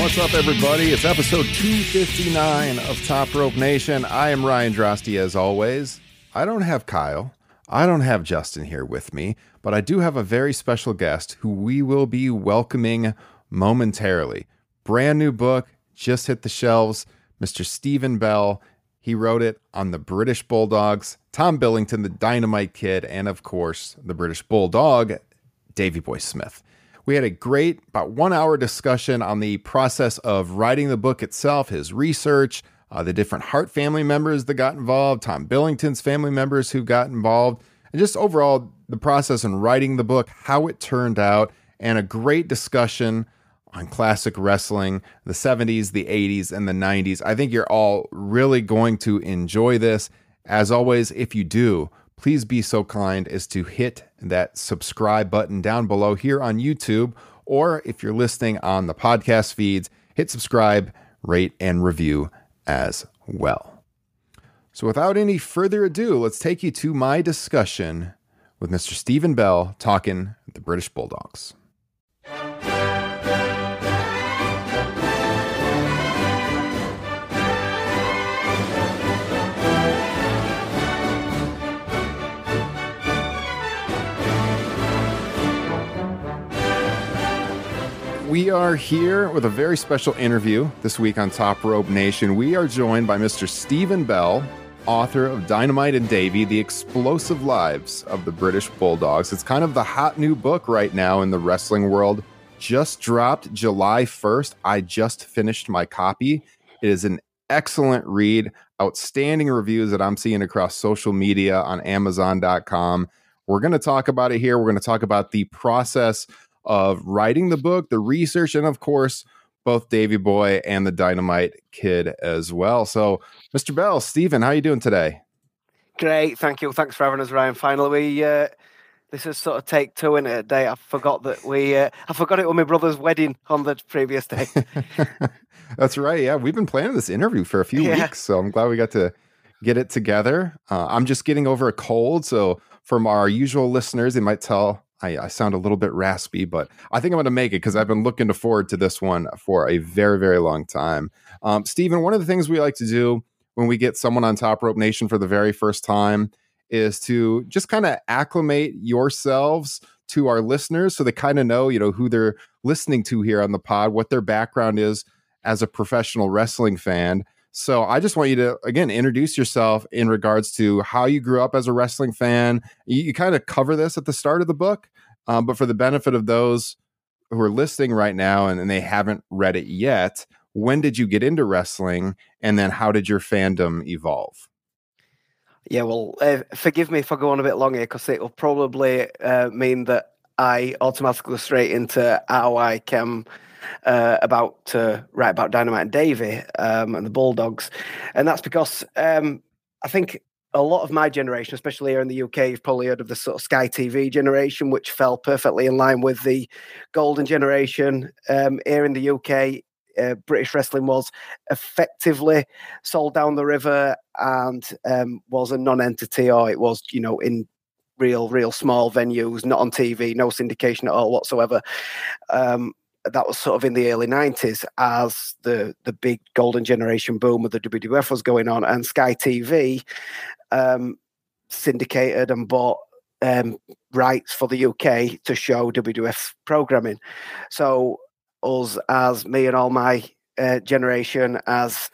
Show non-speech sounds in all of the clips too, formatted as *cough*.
What's up, everybody? It's episode 259 of Top Rope Nation. I am Ryan Droste, as always. I don't have Kyle. I don't have Justin here with me, but I do have a very special guest who we will be welcoming momentarily. Brand new book, just hit the shelves. Mr. Steven Bell. He wrote it on the British Bulldogs, Tom Billington, the Dynamite Kid, and of course, the British Bulldog, Davey Boy Smith. We had a great, about one hour discussion on the process of writing the book itself, his research, uh, the different Hart family members that got involved, Tom Billington's family members who got involved, and just overall the process in writing the book, how it turned out, and a great discussion on classic wrestling, the 70s, the 80s, and the 90s. I think you're all really going to enjoy this. As always, if you do, please be so kind as to hit that subscribe button down below here on YouTube, or if you're listening on the podcast feeds, hit subscribe, rate, and review as well. So, without any further ado, let's take you to my discussion with Mr. Steven Bell talking the British Bulldogs. We are here with a very special interview this week on Top Rope Nation. We are joined by Mr. Steven Bell, author of Dynamite and Davey, The Explosive Lives of the British Bulldogs. It's kind of the hot new book right now in the wrestling world. Just dropped July 1st. I just finished my copy. It is an excellent read, outstanding reviews that I'm seeing across social media on Amazon.com. We're going to talk about it here. We're going to talk about the process of writing the book, the research, and of course, both Davey Boy and the Dynamite Kid as well. So, Mr. Bell, Steven, how are you doing today? Great, thank you. Thanks for having us, Ryan. Finally, we uh, this is sort of take two in a day. I forgot that we uh, I forgot it was my brother's wedding on the previous day. *laughs* That's right. Yeah, we've been planning this interview for a few Yeah. weeks, so I'm glad we got to get it together. Uh, I'm just getting over a cold, so from our usual listeners, they might tell I, I sound a little bit raspy, but I think I'm going to make it because I've been looking forward to this one for a very, very long time. Um, Steven, one of the things we like to do when we get someone on Top Rope Nation for the very first time is to just kind of acclimate yourselves to our listeners so they kind of know, you know, who they're listening to here on the pod, what their background is as a professional wrestling fan. So I just want you to again introduce yourself in regards to how you grew up as a wrestling fan. You, you kind of cover this at the start of the book, um, but for the benefit of those who are listening right now and, and they haven't read it yet, when did you get into wrestling, and then how did your fandom evolve? yeah, well, uh, forgive me if I go on a bit long here because it will probably uh, mean that I automatically go straight into how I came uh, about to write about Dynamite and Davey um, and the Bulldogs, and that's because um, I think a lot of my generation, especially here in the UK, you've probably heard of the sort of Sky TV generation, which fell perfectly in line with the golden generation um, here in the UK. Uh, British wrestling was effectively sold down the river and um, was a non-entity, or it was, you know, in real, real small venues, not on TV, no syndication at all whatsoever. Um, that was sort of in the early 90s as the the big golden generation boom of the WWF was going on and Sky TV um, syndicated and bought um, rights for the UK to show WWF programming. So us as me and all my uh, generation as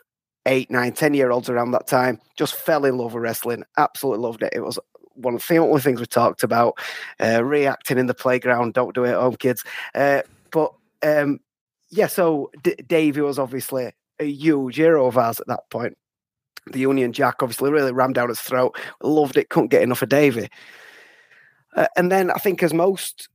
eight, nine, ten year olds around that time. Just fell in love with wrestling. Absolutely loved it. It was one of the only things we talked about. Uh, reacting in the playground. Don't do it at home, kids. Uh, but um, yeah, so D- Davey was obviously a huge hero of ours at that point. The Union Jack obviously really rammed down his throat. Loved it. Couldn't get enough of Davey. Uh, and then I think, as most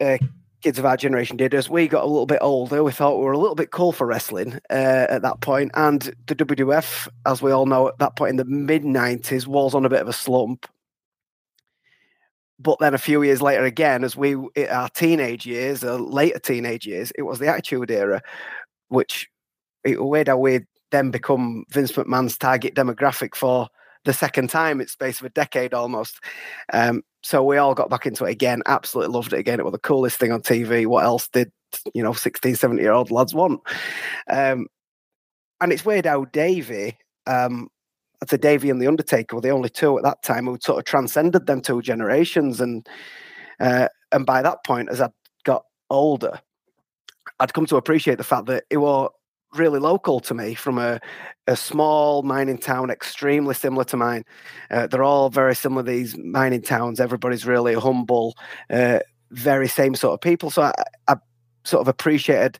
uh, kids of our generation did, as we got a little bit older, we thought we were a little bit cool for wrestling uh, at that point. And the WWF, as we all know, at that point in the mid 90s, was on a bit of a slump. But then a few years later, again, as we, our teenage years, or later teenage years, it was the Attitude Era, which it weird how we then become Vince McMahon's target demographic for the second time in space of a decade almost. Um, so we all got back into it again. Absolutely loved it again. It was the coolest thing on TV. What else did you know 16, 17 year old lads want? Um, and it's weird how Davey, um, Say Davey and the Undertaker were the only two at that time who sort of transcended them two generations. And uh, and by that point, as I got older, I'd come to appreciate the fact that it was really local to me from a, a small mining town, extremely similar to mine. Uh, they're all very similar, these mining towns. Everybody's really humble, uh, very same sort of people. So I, I, sort of appreciated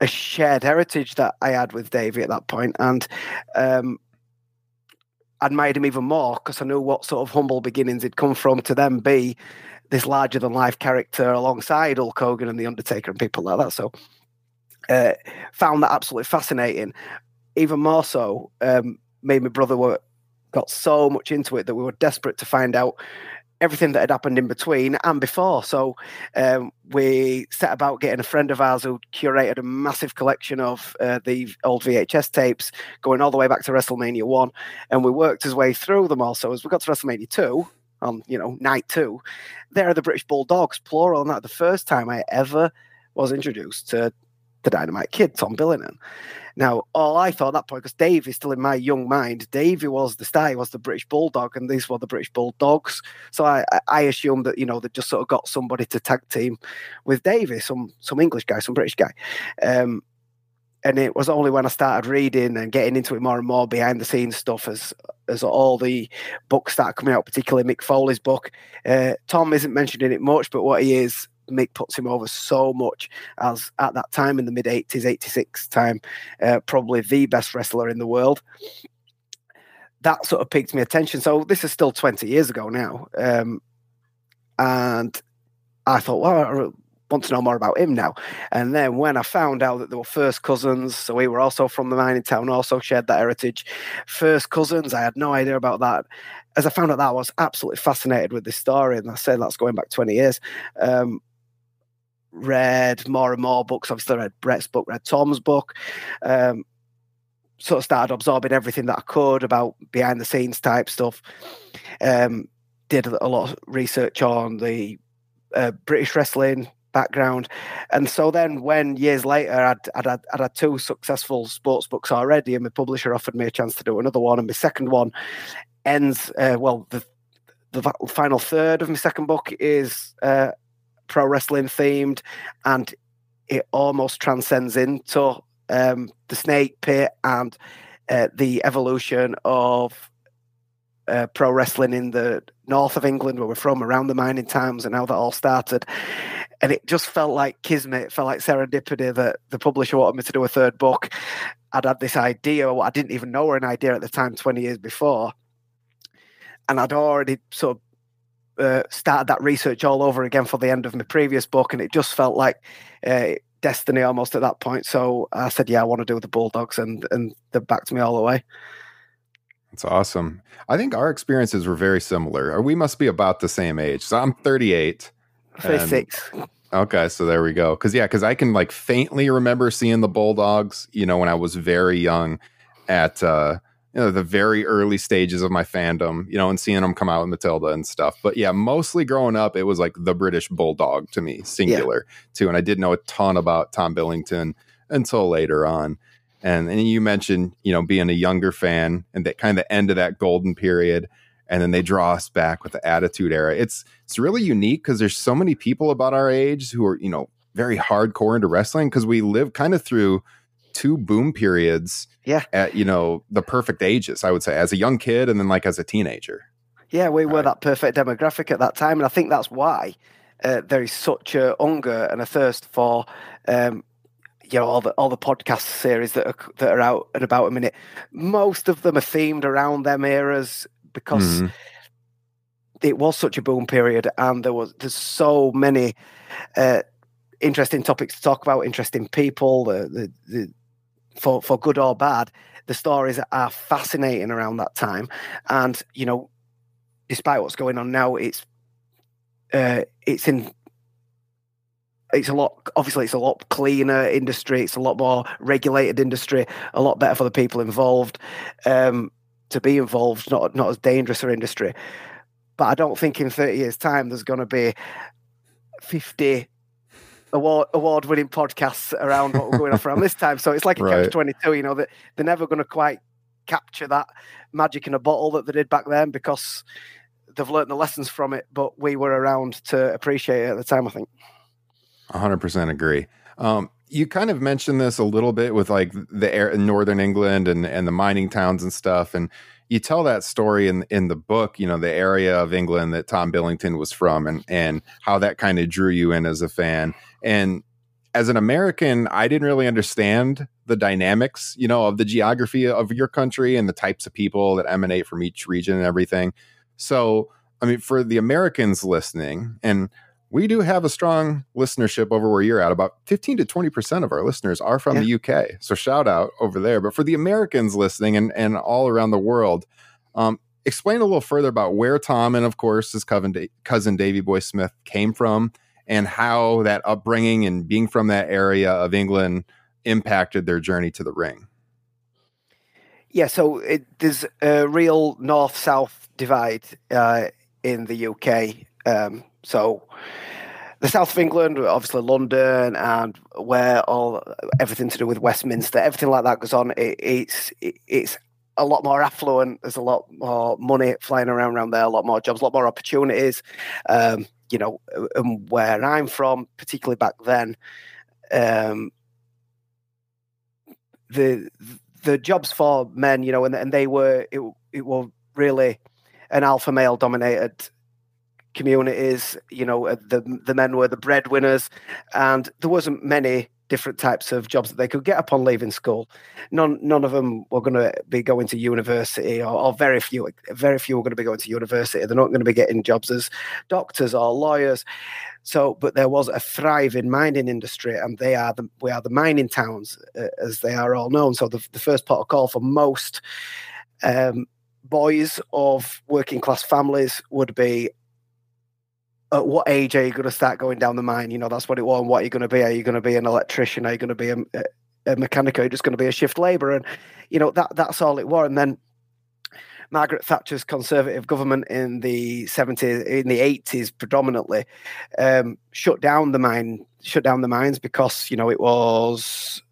a shared heritage that I had with Davey at that point, and um, admired him even more because I knew what sort of humble beginnings he'd come from to then be this larger than life character alongside Hulk Hogan and The Undertaker and people like that. So uh, found that absolutely fascinating. Even more so, um, me and my brother were got so much into it that we were desperate to find out everything that had happened in between and before. So um, we set about getting a friend of ours who curated a massive collection of uh, the old VHS tapes going all the way back to WrestleMania 1. And we worked his way through them all. So as we got to WrestleMania 2, on you know night two, there are the British Bulldogs, plural, and that the first time I ever was introduced to the Dynamite Kid, Tom Billington. Now, all I thought at that point, because Dave is still in my young mind, Davey was the star, he was the British Bulldog, and these were the British Bulldogs. So I, I assumed that, you know, they just sort of got somebody to tag team with Davey, some some English guy, some British guy. Um, and it was only when I started reading and getting into it more and more behind the scenes stuff as as all the books started coming out, particularly Mick Foley's book. Uh, Tom isn't mentioning it much, but what he is Mick puts him over so much as at that time in the mid 80s, 86 time, uh, probably the best wrestler in the world. That sort of piqued my attention. So this is still 20 years ago now. Um, and I thought, well, I want to know more about him now. And then when I found out that they were first cousins, so we were also from the mining town, also shared that heritage. First cousins, I had no idea about that. As I found out that, I was absolutely fascinated with this story. And I said that's going back 20 years. Um, read more and more books. Obviously, read Brett's book, read Tom's book. Um, sort of started absorbing everything that I could about behind the scenes type stuff. Um, did a lot of research on the uh, British wrestling background, and so then when years later I'd, I'd, I'd, I'd had two successful sports books already, and my publisher offered me a chance to do another one, and my second one ends uh, well the the final third of my second book is uh, pro wrestling themed, and it almost transcends into um, the snake pit and uh, the evolution of uh, pro wrestling in the north of England, where we're from, around the mining towns, and how that all started. And it just felt like kismet, it felt like serendipity that the publisher wanted me to do a third book. I'd had this idea, what I didn't even know were an idea at the time, 20 years before. And I'd already sort of uh, started that research all over again for the end of my previous book, and it just felt like uh, destiny almost at that point. So I said, "Yeah, I want to do the Bulldogs," and and they backed me all the way. That's awesome. I think our experiences were very similar. We must be about the same age. So I'm 38. 36. Okay, so there we go. Cause yeah, because I can like faintly remember seeing the Bulldogs, you know, when I was very young at uh you know the very early stages of my fandom, you know, and seeing them come out with Matilda and stuff. But yeah, mostly growing up, it was like the British Bulldog to me, singular yeah. too. And I didn't know a ton about Tom Billington until later on. And and you mentioned, you know, being a younger fan and that kind of the end of that golden period. And then they draw us back with the Attitude Era. It's it's really unique because there's so many people about our age who are, you know, very hardcore into wrestling because we live kind of through two boom periods. Yeah. At you know the perfect ages, I would say, as a young kid and then like as a teenager. Yeah, we were Right. that perfect demographic at that time, and I think that's why uh, there is such a hunger and a thirst for, um, you know, all the all the podcast series that are that are out and about a minute. Most of them are themed around them eras because Mhm. it was such a boom period, and there was there's so many uh, interesting topics to talk about, interesting people, the, the, the for for good or bad. The stories are fascinating around that time, and you know, despite what's going on now, it's uh, it's in it's a lot obviously it's a lot cleaner industry it's a lot more regulated industry a lot better for the people involved um, to be involved not not as dangerous an industry but i don't think in 30 years time there's going to be 50 award award winning podcasts around what we're going off around this time so it's like a Right. catch 22 you know that they're never going to quite capture that magic in a bottle that they did back then because they've learned the lessons from it but we were around to appreciate it at the time i think 100% agree. Um, you kind of mentioned this a little bit with like the air in northern England and and the mining towns and stuff and you tell that story in in the book, you know, the area of England that Tom Billington was from and and how that kind of drew you in as a fan. And as an American, I didn't really understand the dynamics, you know, of the geography of your country and the types of people that emanate from each region and everything. So, I mean, for the Americans listening, and we do have a strong listenership over where you're at. About 15 to 20% of our listeners are from the UK. So shout out over there. But for the Americans listening and, and all around the world, um, explain a little further about where Tom and, of course, his cousin, Da- cousin Davey Boy Smith came from and how that upbringing and being from that area of England impacted their journey to the ring. Yeah, so it, there's a real north-south divide uh, in the UK. Um, so the south of England, obviously London, and where all everything to do with Westminster, everything like that goes on. It, it's it, it's a lot more affluent. There's a lot more money flying around around there. A lot more jobs, a lot more opportunities. Um, you know, and where I'm from, particularly back then, um, the the jobs for men, you know, and, and they were it, it were really an alpha male dominated communities. You know, uh, the the men were the breadwinners, and there wasn't many different types of jobs that they could get upon leaving school. None none of them were going to be going to university, or, or very few very few were going to be going to university. They're not going to be getting jobs as doctors or lawyers. So, but there was a thriving mining industry, and they are the we are the mining towns, uh, as they are all known. So, the, the first port of call for most um, boys of working class families would be at what age are you going to start going down the mine? You know, that's what it was. And what are you going to be? Are you going to be an electrician? Are you going to be a, a mechanic? Are you just going to be a shift labourer? And you know that that's all it was. And then Margaret Thatcher's Conservative government in the 70s, in the 80s predominantly, um, shut down the mine, shut down the mines because you know it was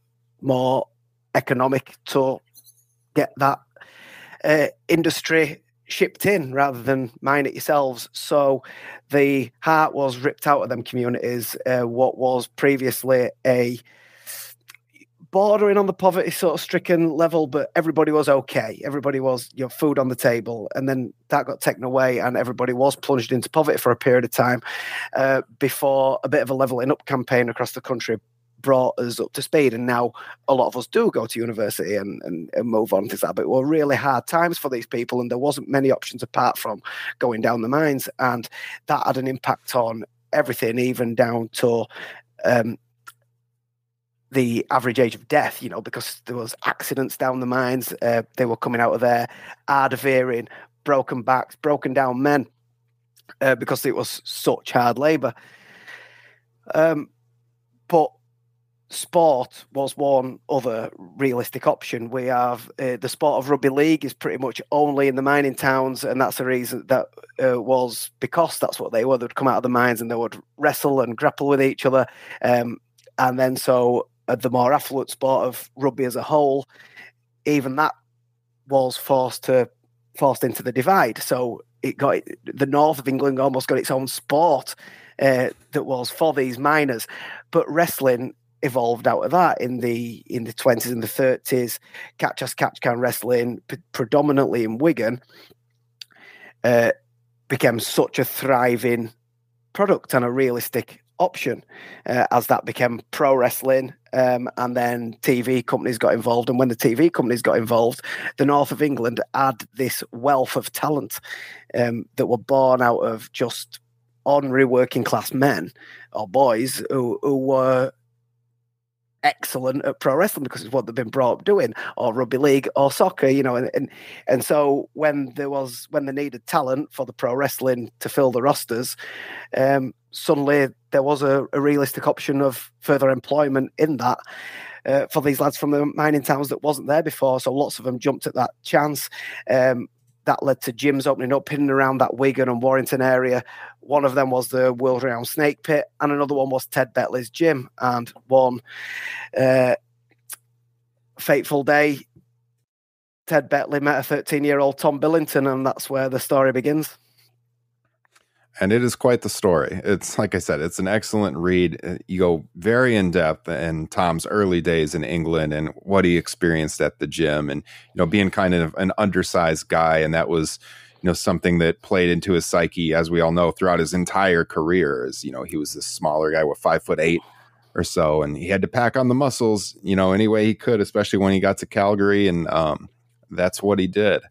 more economic to get that uh, industry shipped in rather than mine it yourselves. So the heart was ripped out of them communities. Uh, what was previously a bordering on the poverty sort of stricken level, but everybody was okay. Everybody was, your know, food on the table. And then that got taken away and everybody was plunged into poverty for a period of time uh, before a bit of a leveling up campaign across the country brought us up to speed. And now a lot of us do go to university and, and, and move on to that. But it were really hard times for these people and there wasn't many options apart from going down the mines. And that had an impact on everything, even down to um, the average age of death, you know, because there was accidents down the mines. Uh, they were coming out of there, hard of hearing, broken backs, broken down men, uh, because it was such hard labour. Um, but sport was one other realistic option. We have uh, the sport of rugby league is pretty much only in the mining towns, and that's the reason that uh, was because that's what they were. They'd come out of the mines and they would wrestle and grapple with each other, um, and then so uh, the more affluent sport of rugby as a whole, even that was forced to forced into the divide. So it got the north of England almost got its own sport uh, that was for these miners, but wrestling evolved out of that in the in the 20s and the 30s catch as catch can wrestling p- predominantly in wigan uh, became such a thriving product and a realistic option uh, as that became pro wrestling um, and then TV companies got involved. And when the TV companies got involved, the north of England had this wealth of talent um, that were born out of just ordinary working class men or boys who, who were excellent at pro wrestling because it's what they've been brought up doing, or rugby league or soccer, you know. And, and and so when there was when they needed talent for the pro wrestling to fill the rosters, um, suddenly there was a, a, realistic option of further employment in that. Uh, for these lads from the mining towns that wasn't there before, so lots of them jumped at that chance. Um, that led to gyms opening up in and around that Wigan and Warrington area. One of them was the world renowned Snake Pit, and another one was Ted Betley's gym. And one uh, fateful day, Ted Betley met a 13 year old Tom Billington, and that's where the story begins and it is quite the story. It's like I said, it's an excellent read. Uh, you go very in depth in Tom's early days in England and what he experienced at the gym, and you know, being kind of an undersized guy, and that was you know something that played into his psyche, as we all know, throughout his entire career. Is you know he was this smaller guy with five foot eight or so, and he had to pack on the muscles, you know, any way he could, especially when he got to Calgary, and um, that's what he did.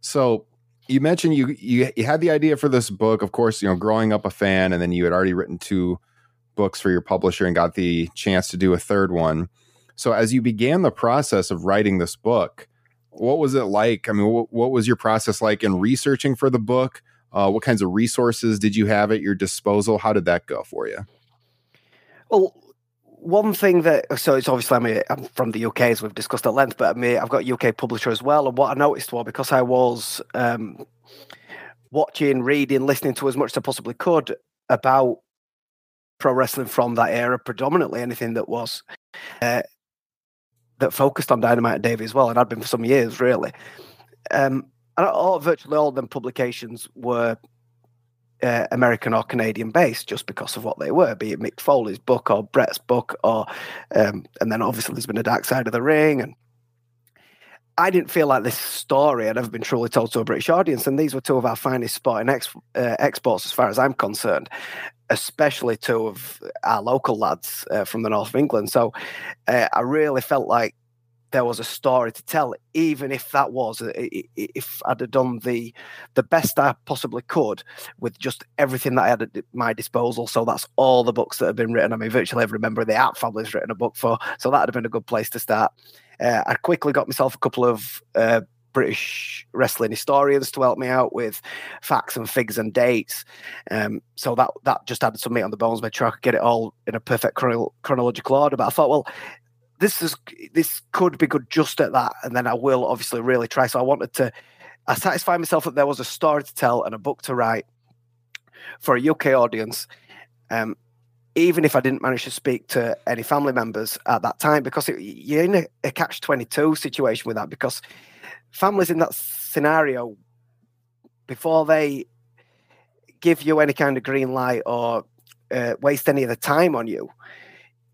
So you mentioned you, you you had the idea for this book, of course, you know, growing up a fan, and then you had already written two books for your publisher and got the chance to do a third one. So as you began the process of writing this book, what was it like? I mean, what, what was your process like in researching for the book? Uh, what kinds of resources did you have at your disposal? How did that go for you? Well, one thing that so it's obviously I'm, a, I'm from the UK as we've discussed at length, but I mean, I've got UK publisher as well. And what I noticed was because I was um, watching, reading, listening to as much as I possibly could about pro wrestling from that era, predominantly anything that was uh, that focused on Dynamite Davey as well, and I'd been for some years really. Um, and all, virtually all of them publications were uh, American or Canadian based just because of what they were, be it Mick Foley's book or Brett's book, or um, and then obviously there's been a Dark Side of the Ring, and I didn't feel like this story had ever been truly told to a British audience, and these were two of our finest sporting ex- uh, exports, as far as I'm concerned, especially two of our local lads uh, from the north of England. So uh, I really felt like there was a story to tell, even if that was uh, if I'd have done the the best I possibly could with just everything that I had at my disposal. So that's all the books that have been written. I mean, virtually every member of the Hart family's written a book for, so that'd have been a good place to start. Uh, I quickly got myself a couple of uh, British wrestling historians to help me out with facts and figs and dates. Um, so that that just added some meat on the bones, made sure I could get it all in a perfect chronological order. But I thought, well, this is this could be good just at that, and then I will obviously really try. So I wanted to, I satisfied myself that there was a story to tell and a book to write for a UK audience. Um, even if I didn't manage to speak to any family members at that time, because it, you're in a, a catch twenty two situation with that, because families in that scenario, before they give you any kind of green light or uh, waste any of the time on you,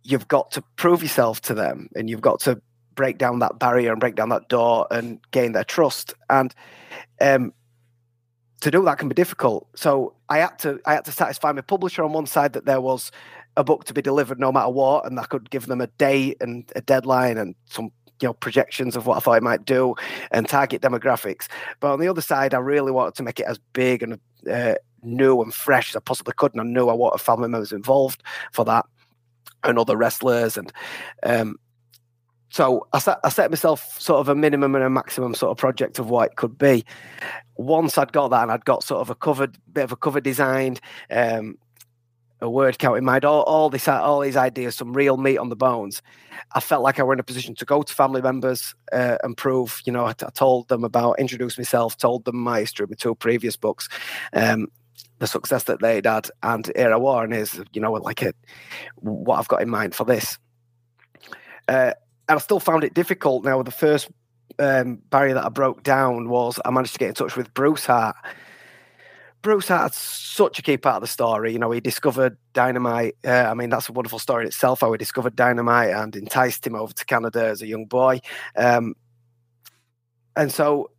you've got to prove yourself to them and you've got to break down that barrier and break down that door and gain their trust. And um, to do that can be difficult. So i had to i had to satisfy my publisher on one side that there was a book to be delivered no matter what and i could give them a date and a deadline and some you know projections of what i thought it might do and target demographics. But on the other side i really wanted to make it as big and uh, new and fresh as i possibly could and i knew i wanted family members involved for that and other wrestlers and um, so I set, I set myself sort of a minimum and a maximum sort of project of what it could be. Once I'd got that and I'd got sort of a covered bit of a cover designed, um, a word count in mind, all, all this all these ideas, some real meat on the bones. I felt like I were in a position to go to family members uh, and prove, you know, I, told them about, introduced myself, told them my history, my two previous books, um, the success that they'd had, and here I were, and is you know like a, what I've got in mind for this. Uh, and I still found it difficult. Now the first um, barrier that I broke down was I managed to get in touch with Bruce Hart. Bruce had such a key part of the story. You know, he discovered dynamite. Uh, I mean, that's a wonderful story in itself. How he discovered dynamite and enticed him over to Canada as a young boy. Um, and so,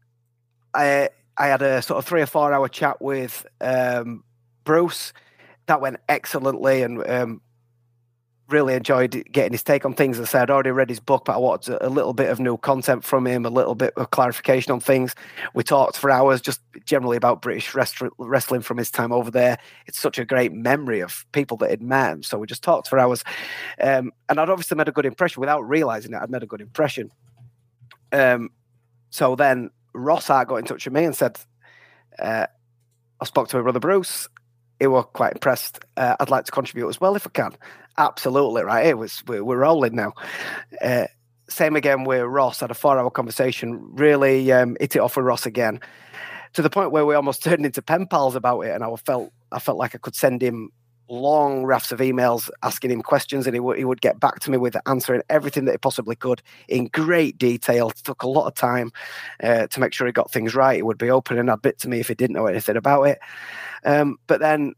I I had a sort of three or four hour chat with um, Bruce. That went excellently, and um, really enjoyed getting his take on things. As I said, I'd already read his book, but I wanted a little bit of new content from him, a little bit of clarification on things. We talked for hours just generally about British wrestling from his time over there. It's such a great memory of people that had met. So we just talked for hours. Um, and I'd obviously made a good impression without realizing it. I'd made a good impression. Um, so then Ross Hart got in touch with me and said, uh, I spoke to my brother Bruce. He was quite impressed. Uh, I'd like to contribute as well if I can. Absolutely right. It was we're, we're rolling now. Uh, same again with Ross. Had a four-hour conversation. Really um, hit it off with Ross again, to the point where we almost *laughs* turned into pen pals about it. And I felt I felt like I could send him long rafts of emails asking him questions, and he, w- he would get back to me with answering everything that he possibly could in great detail. It took a lot of time uh, to make sure he got things right. He would be open and admit to me if he didn't know anything about it. Um, but then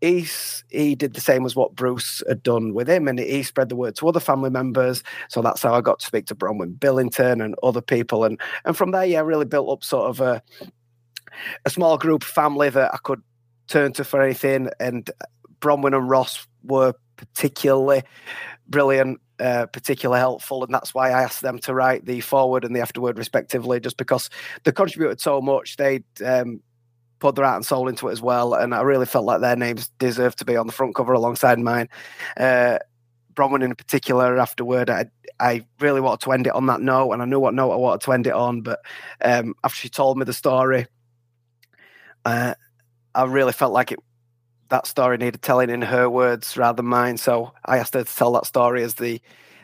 he he did the same as what Bruce had done with him, and he spread the word to other family members. So that's how I got to speak to Bronwyn Billington and other people, and and from there, yeah, really built up sort of a a small group family that I could turn to for anything. And Bronwyn and Ross were particularly brilliant, uh, particularly helpful, and that's why I asked them to write the forward and the afterword respectively, just because they contributed so much. They um, put their heart and soul into it as well. And I really felt like their names deserved to be on the front cover alongside mine. Uh, in particular, afterward, I, I really wanted to end it on that note, and I knew what note I wanted to end it on. But um, after she told me the story, uh, I really felt like it that story needed telling in her words rather than mine. So I asked her to tell that story as the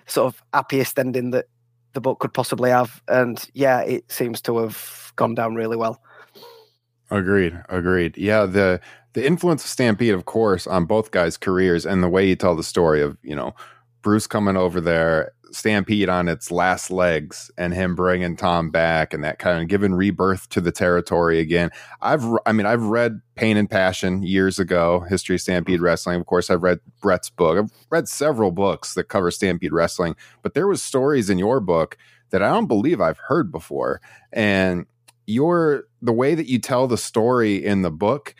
sort of happiest ending that the book could possibly have. And yeah, it seems to have gone down really well. Agreed. Agreed. Yeah, the the influence of Stampede, of course, on both guys' careers and the way you tell the story of, you know, Bruce coming over there, Stampede on its last legs, and him bringing Tom back, and that kind of giving rebirth to the territory again. I've, I mean, I've read Pain and Passion years ago, History of Stampede mm-hmm. Wrestling. Of course, I've read Brett's book. I've read several books that cover Stampede Wrestling, but there was stories in your book that I don't believe I've heard before, and your the way that you tell the story in the book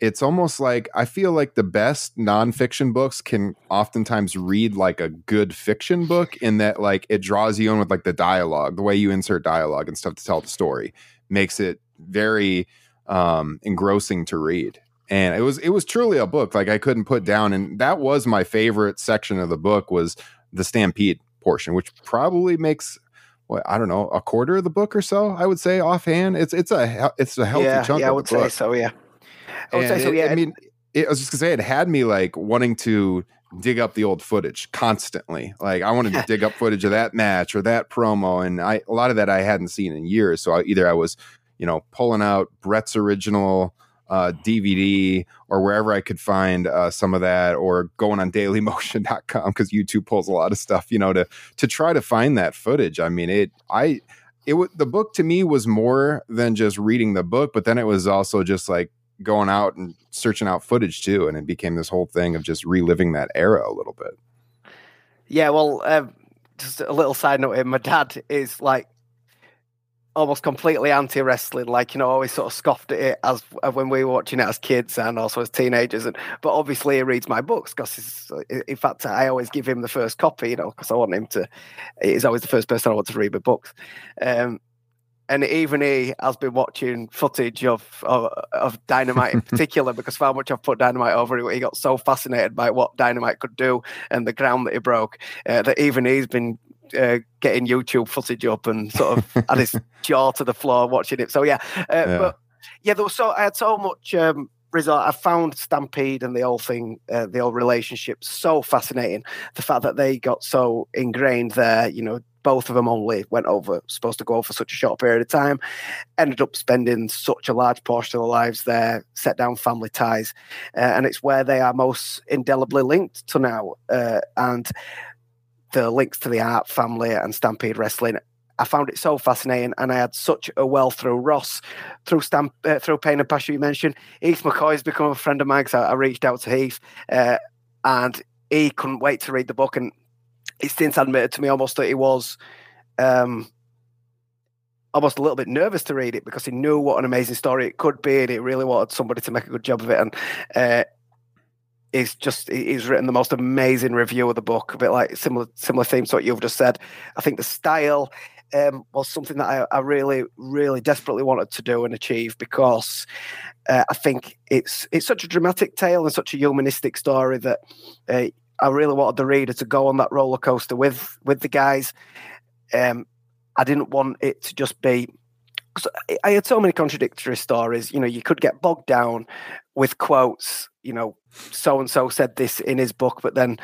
it's almost like I feel like the best nonfiction books can oftentimes read like a good fiction book in that like it draws you in with like the dialogue, the way you insert dialogue and stuff to tell the story makes it very um engrossing to read. And it was it was truly a book like I couldn't put down and that was my favorite section of the book was the stampede portion, which probably makes what I don't know, a quarter of the book or so. I would say offhand, it's it's a it's a healthy yeah, chunk. Yeah, I would say so. Yeah, I would say so. Yeah, I mean, it, I was just gonna say it had me like wanting to dig up the old footage constantly. Like I wanted to dig up footage of that match or that promo, and I a lot of that I hadn't seen in years. So I, either I was, you know, pulling out Brett's original uh, DVD or wherever I could find uh, some of that, or going on DailyMotion.com because YouTube pulls a lot of stuff, you know, to to try to find that footage. I mean, it I it was the book to me was more than just reading the book, but then it was also just like going out and searching out footage too, and it became this whole thing of just reliving that era a little bit. Yeah, well, um, just a little side note here. My dad is like almost completely anti wrestling. Like you know, always sort of scoffed at it as uh, when we were watching it as kids and also as teenagers. And but obviously he reads my books because in fact I always give him the first copy. You know, because I want him to. He's always the first person I want to read my books. Um, and even he has been watching footage of of, of Dynamite in *laughs* particular because of how much I've put Dynamite over. He got so fascinated by what Dynamite could do and the ground that he broke uh, that even he's been uh, getting YouTube footage up and sort of *laughs* had his jaw to the floor watching it. So yeah, uh, yeah. but yeah, there was so I had so much um, result. I found Stampede and the whole thing, uh, the whole relationship, so fascinating. The fact that they got so ingrained there, you know, both of them only went over, supposed to go for such a short period of time, ended up spending such a large portion of their lives there, set down family ties, uh, and it's where they are most indelibly linked to now. Uh, and the links to the Hart family and Stampede Wrestling I found it so fascinating, and I had such a well through Ross, through Stamp, uh, through Pain and Passion. You mentioned Heath McCoy has become a friend of mine. So I, I reached out to Heath, uh, and he couldn't wait to read the book. And he since admitted to me almost that he was um, almost a little bit nervous to read it because he knew what an amazing story it could be, and he really wanted somebody to make a good job of it. And uh, he's just he's written the most amazing review of the book, a bit like similar similar theme to what you've just said. I think the style um, was something that I, I, really, really desperately wanted to do and achieve because uh, I think it's it's such a dramatic tale and such a humanistic story that uh, I really wanted the reader to go on that roller coaster with with the guys. Um, I didn't want it to just be. I had so many contradictory stories. You know, you could get bogged down with quotes. You know, so and so said this in his book, but then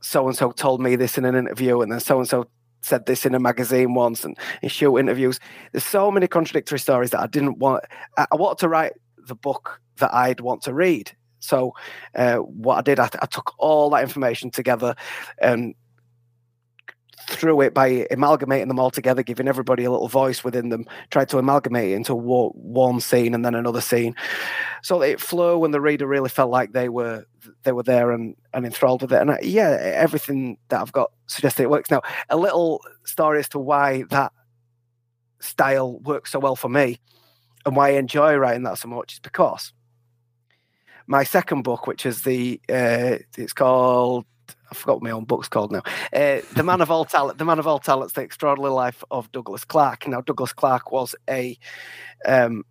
so and so told me this in an interview, and then so and so said this in a magazine once and in shoot interviews. There's so many contradictory stories that I didn't want. I, wanted to write the book that I'd want to read. So uh, what I did, I, I, took all that information together and through it by amalgamating them all together, giving everybody a little voice within them, tried to amalgamate it into one scene and then another scene, so it flew and the reader really felt like they were they were there and, and enthralled with it. And I, yeah, everything that I've got suggested it works. Now, a little story as to why that style works so well for me and why I enjoy writing that so much is because my second book, which is the uh, it's called I forgot what my own book's called now. Uh, the Man of All Talent, The Man of All Talents, The Extraordinary Life of Douglas Clark. Now, Douglas Clark was a, um,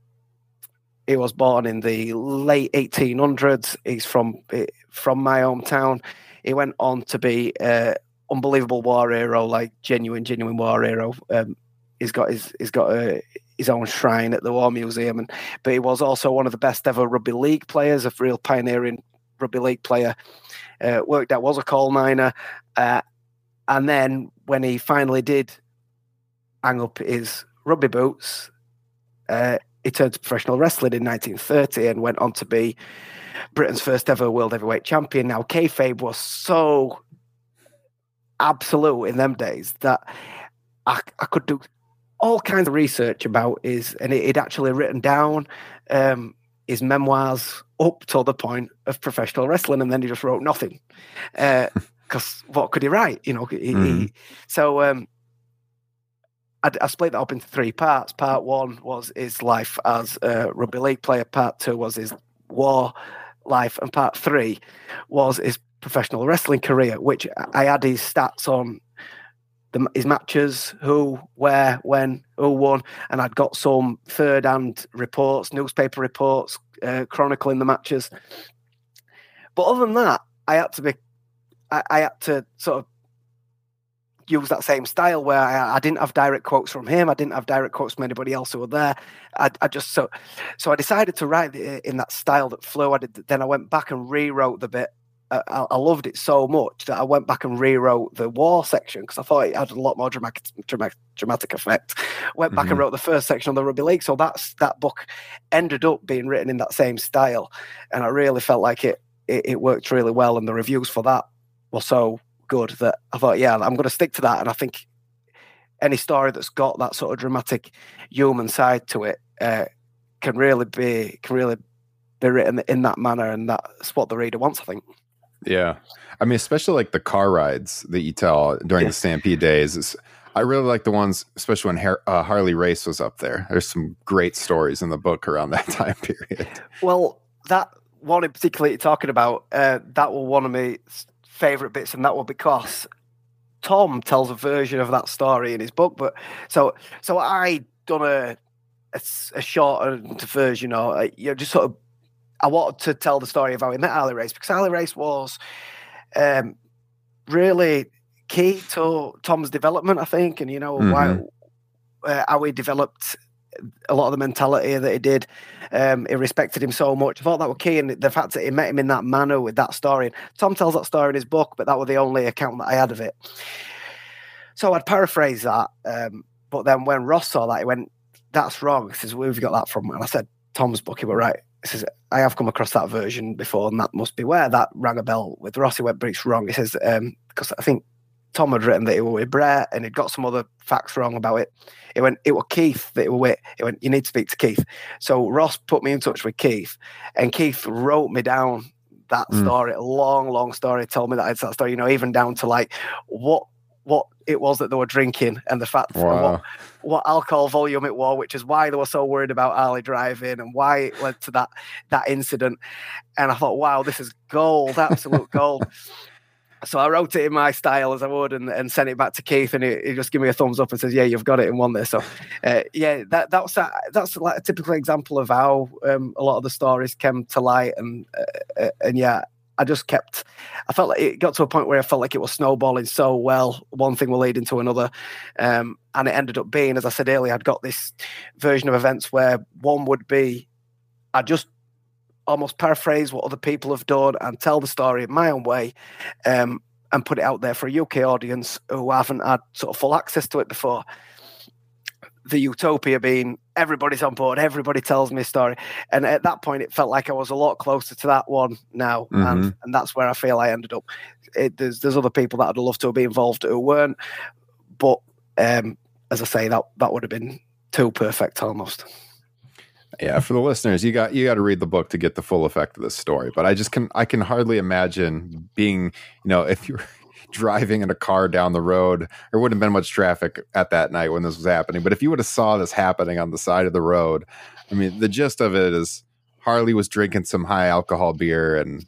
he was born in the late 1800s. He's from eh, from my hometown. He went on to be an unbelievable war hero, like genuine, genuine war hero. Um, he's got his he's got a, his own shrine at the War Museum, and but he was also one of the best ever rugby league players, a real pioneering rugby league player uh, worked out was a coal miner. Uh, and then when he finally did hang up his rugby boots, uh, he turned to professional wrestling in 1930 and went on to be Britain's first ever world heavyweight champion. Now, kayfabe was so absolute in them days that I, I could do all kinds of research about his, and he'd actually written down um, his memoirs up to the point of professional wrestling, and then he just wrote nothing. Because uh, *laughs* what could he write? You know, he, mm. he, mm-hmm. so um, I, I, split that up into three parts. Part one was his life as a rugby league player. Part two was his war life, and part three was his professional wrestling career, which I had his stats on the, his matches, who, where, when, who won, and I'd got some third-hand reports, newspaper reports, uh, chronicling the matches. But other than that, I had to be, I, I had to sort of use that same style where I, I, didn't have direct quotes from him. I didn't have direct quotes from anybody else who were there. I, I just so so I decided to write in that style that flew. I did. Then I went back and rewrote the bit I, I, loved it so much that I went back and rewrote the war section because I thought it had a lot more dramatic dramatic, dramatic effect. Went back mm-hmm. and wrote the first section on the rugby league, so that's that book ended up being written in that same style, and I really felt like it it, it worked really well, and the reviews for that were so good that I thought, yeah, I'm going to stick to that, and I think any story that's got that sort of dramatic human side to it uh, can really be can really be written in that manner, and that's what the reader wants, I think. Yeah. I mean, especially like the car rides that you tell during yeah. the Stampede days. Is, I really like the ones, especially when Har- uh, Harley Race was up there. There's some great stories in the book around that *laughs* time period. Well, that one in particular you're talking about, uh, that was one of my favorite bits, and that was because Tom tells a version of that story in his book. But so, so I done a a, a shortened version, or you know, just sort of I wanted to tell the story of how he met Harley Race because Harley Race was um, really key to Tom's development, I think, and you know mm-hmm. why uh, how he developed a lot of the mentality that he did. Um, he respected him so much. I thought that was key, and the fact that he met him in that manner with that story. And Tom tells that story in his book, but that was the only account that I had of it. So I'd paraphrase that. Um, but then when Ross saw that, he went, "That's wrong." He says, "Where have you got that from?" And I said, "Tom's book." He went, "Right." Says, I have come across that version before, and that must be where that rang a bell with Rossi went, but it's wrong. He says, because um, I think Tom had written that he were with Brett and he'd got some other facts wrong about it. It went, it was Keith that it were with. It went, you need to speak to Keith. So Ross put me in touch with Keith, and Keith wrote me down that Mm. story, a long, long story. Told me that it's that story, you know, even down to like what what it was that they were drinking and the fact Wow. what what alcohol volume it was, which is why they were so worried about Ali driving and why it led to that that incident. And I thought, wow, this is gold, absolute *laughs* gold. So I wrote it in my style as I would and, and sent it back to Keith and he, he just gave me a thumbs up and says, yeah, you've got it and won this. So uh, yeah, that that's a, that's like a typical example of how um, a lot of the stories came to light and uh, uh, and yeah, I just kept. I felt like it got to a point where I felt like it was snowballing so well. One thing will lead into another, um, and it ended up being, as I said earlier, I'd got this version of events where one would be, I just almost paraphrase what other people have done and tell the story in my own way, um, and put it out there for a UK audience who haven't had sort of full access to it before. The utopia being everybody's on board, everybody tells me a story, and at that point, it felt like I was a lot closer to that one now, and and that's where I feel I ended up. It, there's there's other people that I'd love to be involved who weren't, but um, as I say, that that would have been too perfect almost. Yeah, for the listeners, you got you got to read the book to get the full effect of this story. But I just can I can hardly imagine being, you know, if you're driving in a car down the road, there wouldn't have been much traffic at that night when this was happening. But if you would have saw this happening on the side of the road, I mean, the gist of it is Harley was drinking some high alcohol beer and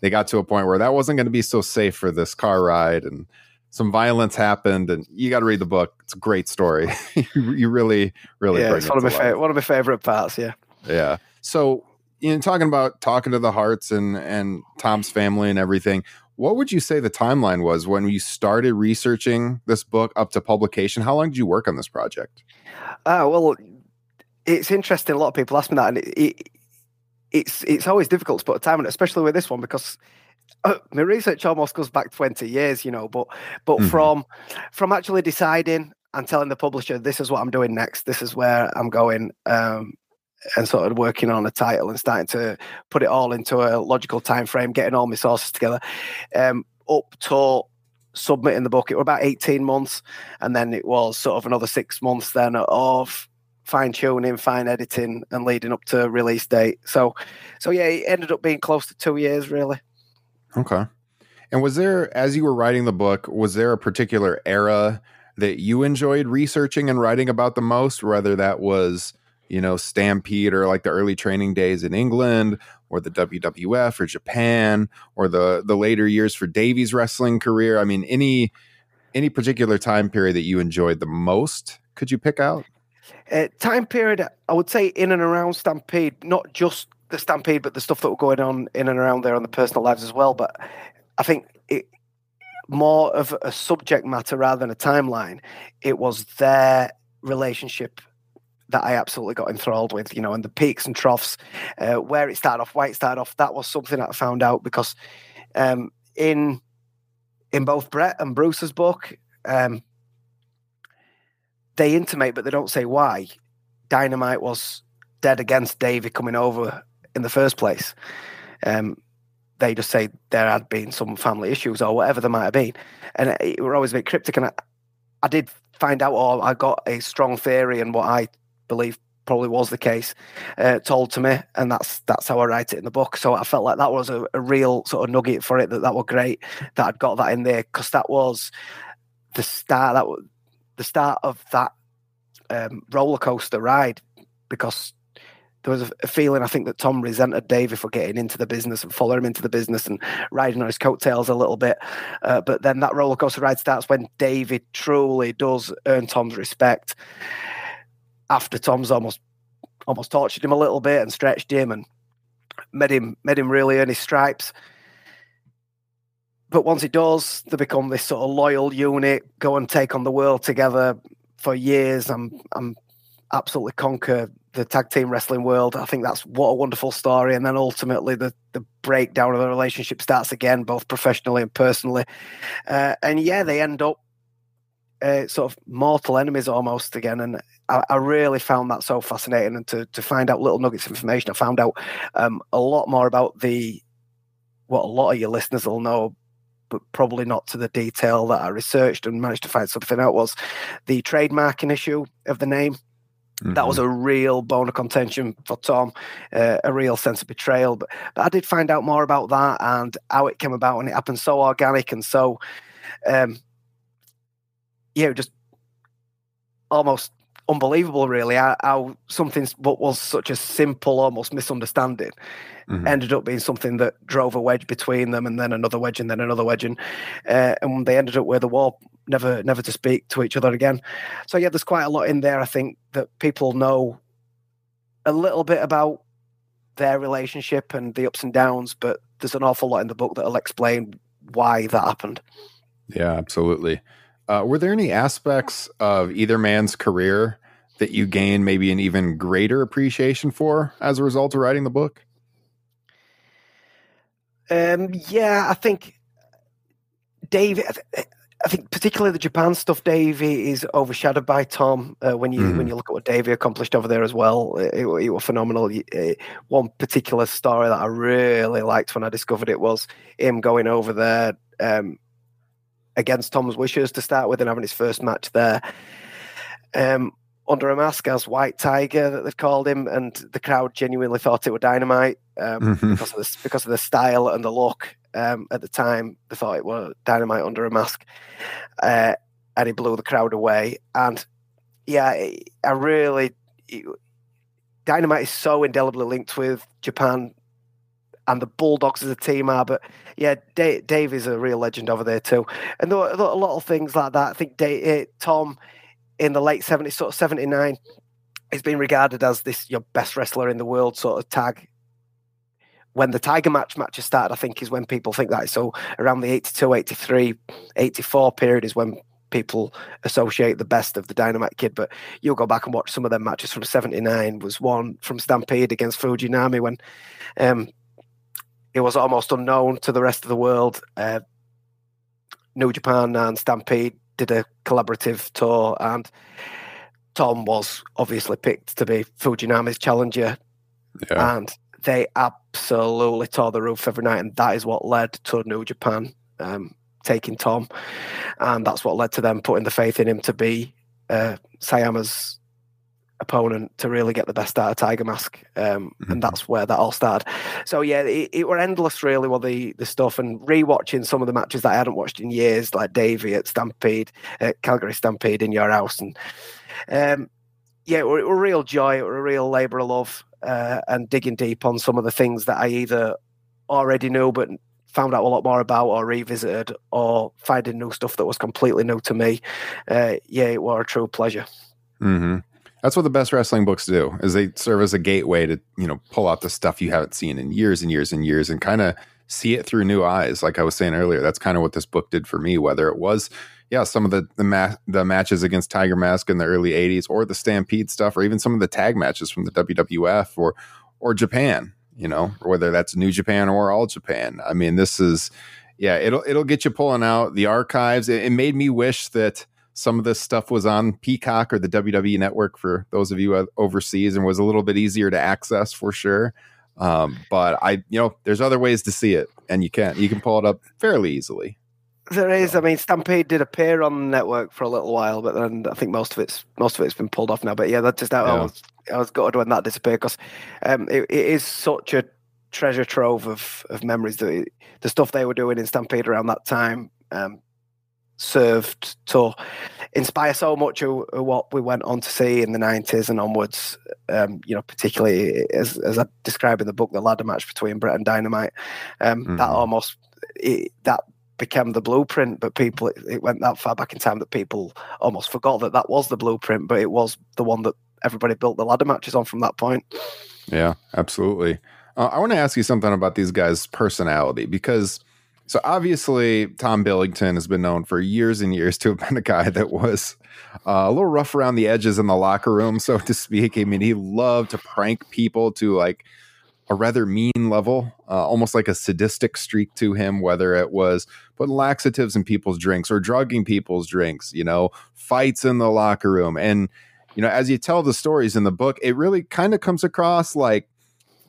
they got to a point where that wasn't going to be so safe for this car ride and some violence happened and you got to read the book. It's a great story. you, *laughs* you really, really yeah, it's it one of my favorite one of my favorite parts. Yeah. Yeah. So, in talking about talking to the Harts and and Tom's family and everything, what would you say the timeline was when you started researching this book up to publication? How long did you work on this project? Ah, well, it's interesting. A lot of people ask me that, and it, it, it's it's always difficult to put a time on it, especially with this one because uh, my research almost goes back twenty years, you know. But but Mhm. from from actually deciding and telling the publisher this is what I'm doing next, this is where I'm going, um, and sort of working on a title and starting to put it all into a logical time frame, getting all my sources together, um, up to submitting the book. It was about 18 months, and then it was sort of another six months then of fine tuning, fine editing, and leading up to release date. So, so yeah, it ended up being close to two years, really. Okay. And was there, as you were writing the book, was there a particular era that you enjoyed researching and writing about the most? Whether that was, you know, Stampede or like the early training days in England, or the WWF or Japan, or the the later years for Davey's wrestling career. I mean, any any particular time period that you enjoyed the most? Could you pick out? Uh, time period, I would say in and around Stampede, not just the Stampede, but the stuff that were going on in and around there on the personal lives as well. But I think it more of a subject matter rather than a timeline. It was their relationship that I absolutely got enthralled with, you know, and the peaks and troughs, uh, where it started off, why it started off. That was something that I found out because um, in in both Bret and Bruce's book, um, they intimate, but they don't say why. Dynamite was dead against Davey coming over in the first place. Um, they just say there had been some family issues or whatever there might have been, and it, it were always a bit cryptic. And I, I did find out, or I got a strong theory, and what I believe probably was the case, uh, told to me, and that's that's how I write it in the book. So I felt like that was a, a real sort of nugget for it. That that was great that I'd got that in there because that was the start. That the start of that um, roller coaster ride because there was a, a feeling I think that Tom resented Davey for getting into the business and following him into the business and riding on his coattails a little bit. Uh, but then that roller coaster ride starts when David truly does earn Tom's respect after Tom's almost almost tortured him a little bit and stretched him and made him made him really earn his stripes. But once he does, they become this sort of loyal unit, go and take on the world together for years. I'm I'm absolutely conquer the tag team wrestling world. I think that's what a wonderful story. And then ultimately, the the breakdown of the relationship starts again, both professionally and personally. Uh, and yeah, they end up uh, sort of mortal enemies almost again. And I, I, really found that so fascinating. And to to find out little nuggets of information, I found out um, a lot more about the what a lot of your listeners will know but probably not to the detail that I researched and managed to find something out, was the trademarking issue of the name. Mm-hmm. That was mm-hmm. a real bone of contention for Tom, uh, a real sense of betrayal. But, but I did find out more about that and how it came about, and it happened so organic and so, um, yeah, just almost unbelievable, really, how, how something what was such a simple, almost misunderstanding mm-hmm. ended up being something that drove a wedge between them, and then another wedge, and then another wedge, and uh, and they ended up with a wall, never never to speak to each other again. So yeah, there's quite a lot in there. I think that people know a little bit about their relationship and the ups and downs, but there's an awful lot in the book that'll explain why that happened. Yeah, absolutely. Uh, were there any aspects of either man's career that you gained maybe an even greater appreciation for as a result of writing the book? Um, yeah, I think Dave. I think particularly the Japan stuff, Davey, is overshadowed by Tom. Uh, when you mm. when you look at what Davey accomplished over there as well, it, it, it was phenomenal. Uh, one particular story that I really liked when I discovered it was him going over there um, against Tom's wishes to start with and having his first match there. Um, under a mask as White Tiger that they've called him, and the crowd genuinely thought it was dynamite um, mm-hmm. because of the because of the style and the look. Um, at the time, they thought it was dynamite under a mask, uh, and he blew the crowd away. And yeah, I really dynamite is so indelibly linked with Japan and the Bulldogs as a team are. But yeah, Dave, Dave is a real legend over there too. And there a lot of things like that. I think Dave, eh, Tom in the late 70s, sort of 79, has been regarded as this your best wrestler in the world sort of tag. When the Tiger match matches started, I think is when people think that. So around the 82, 83, 84 period is when people associate the best of the Dynamite Kid. But you'll go back and watch some of their matches from 79. Was one from Stampede against Fujinami when um, it was almost unknown to the rest of the world. Uh, New Japan and Stampede did a collaborative tour, and Tom was obviously picked to be Fujinami's challenger. Yeah. And they absolutely tore the roof every night, and that is what led to New Japan um, taking Tom, and that's what led to them putting the faith in him to be uh, Sayama's opponent to really get the best out of Tiger Mask, um, mm-hmm. and that's where that all started. So yeah, it, it were endless really. Well, the the stuff and rewatching some of the matches that I hadn't watched in years, like Davey at Stampede, at Calgary Stampede in your house, and um, yeah, it were, it were, a real joy. It were a real labour of love, uh, and digging deep on some of the things that I either already knew but found out a lot more about or revisited or finding new stuff that was completely new to me. Uh, yeah, it was a true pleasure. Mm-hmm. That's what the best wrestling books do. Is they serve as a gateway to you know pull out the stuff you haven't seen in years and years and years, and kind of see it through new eyes. Like I was saying earlier, that's kind of what this book did for me. Whether it was yeah some of the the, ma- the matches against Tiger Mask in the early '80s, or the Stampede stuff, or even some of the tag matches from the WWF or or Japan. You know, whether that's New Japan or All Japan. I mean, this is yeah, it'll it'll get you pulling out the archives. It, it made me wish that some of this stuff was on Peacock or the WWE network for those of you overseas and was a little bit easier to access for sure. Um, but I, you know, there's other ways to see it and you can, you can pull it up fairly easily. There is. I mean, Stampede did appear on the network for a little while, but then I think most of it's most of it's been pulled off now. But yeah, that's just how yeah. I was. I was gutted when that disappeared because um, it, it is such a treasure trove of of memories. The the stuff they were doing in Stampede around that time, um, served to inspire so much of, what we went on to see in the 90s and onwards. Um, you know, particularly as, as I describe in the book, the ladder match between Bret and Dynamite. Um, mm-hmm. That almost it, that became the blueprint, but people it, it, went that far back in time that people almost forgot that that was the blueprint, but it was the one that everybody built the ladder matches on from that point. Yeah, absolutely. Uh, I want to ask you something about these guys' personality because so obviously, Tom Billington has been known for years and years to have been a guy that was uh, a little rough around the edges in the locker room, so to speak. I mean, he loved to prank people to like a rather mean level, uh, almost like a sadistic streak to him, whether it was putting laxatives in people's drinks or drugging people's drinks, you know, fights in the locker room. And, you know, as you tell the stories in the book, it really kind of comes across like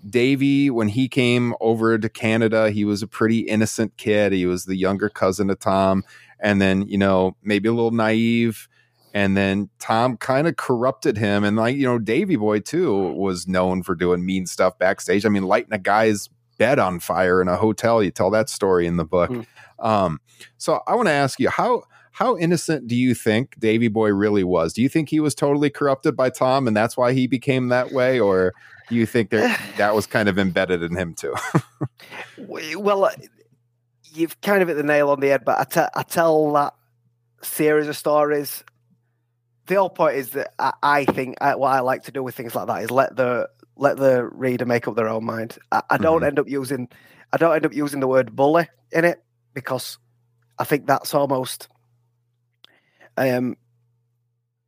Davey, when he came over to Canada, he was a pretty innocent kid. He was the younger cousin of Tom, and then you know maybe a little naive. And then Tom kind of corrupted him, and like you know, Davey Boy too was known for doing mean stuff backstage. I mean, lighting a guy's bed on fire in a hotel. You tell that story in the book. Mm. Um, so I want to ask you how how innocent do you think Davey Boy really was? Do you think he was totally corrupted by Tom and that's why he became that way, or do you think that *sighs* that was kind of embedded in him too? well, uh, you've kind of hit the nail on the head, but I, t- I tell that series of stories. The whole point is that I, I think I, what I like to do with things like that is let the let the reader make up their own mind. I, I don't mm-hmm. end up using I don't end up using the word bully in it because I think that's almost um,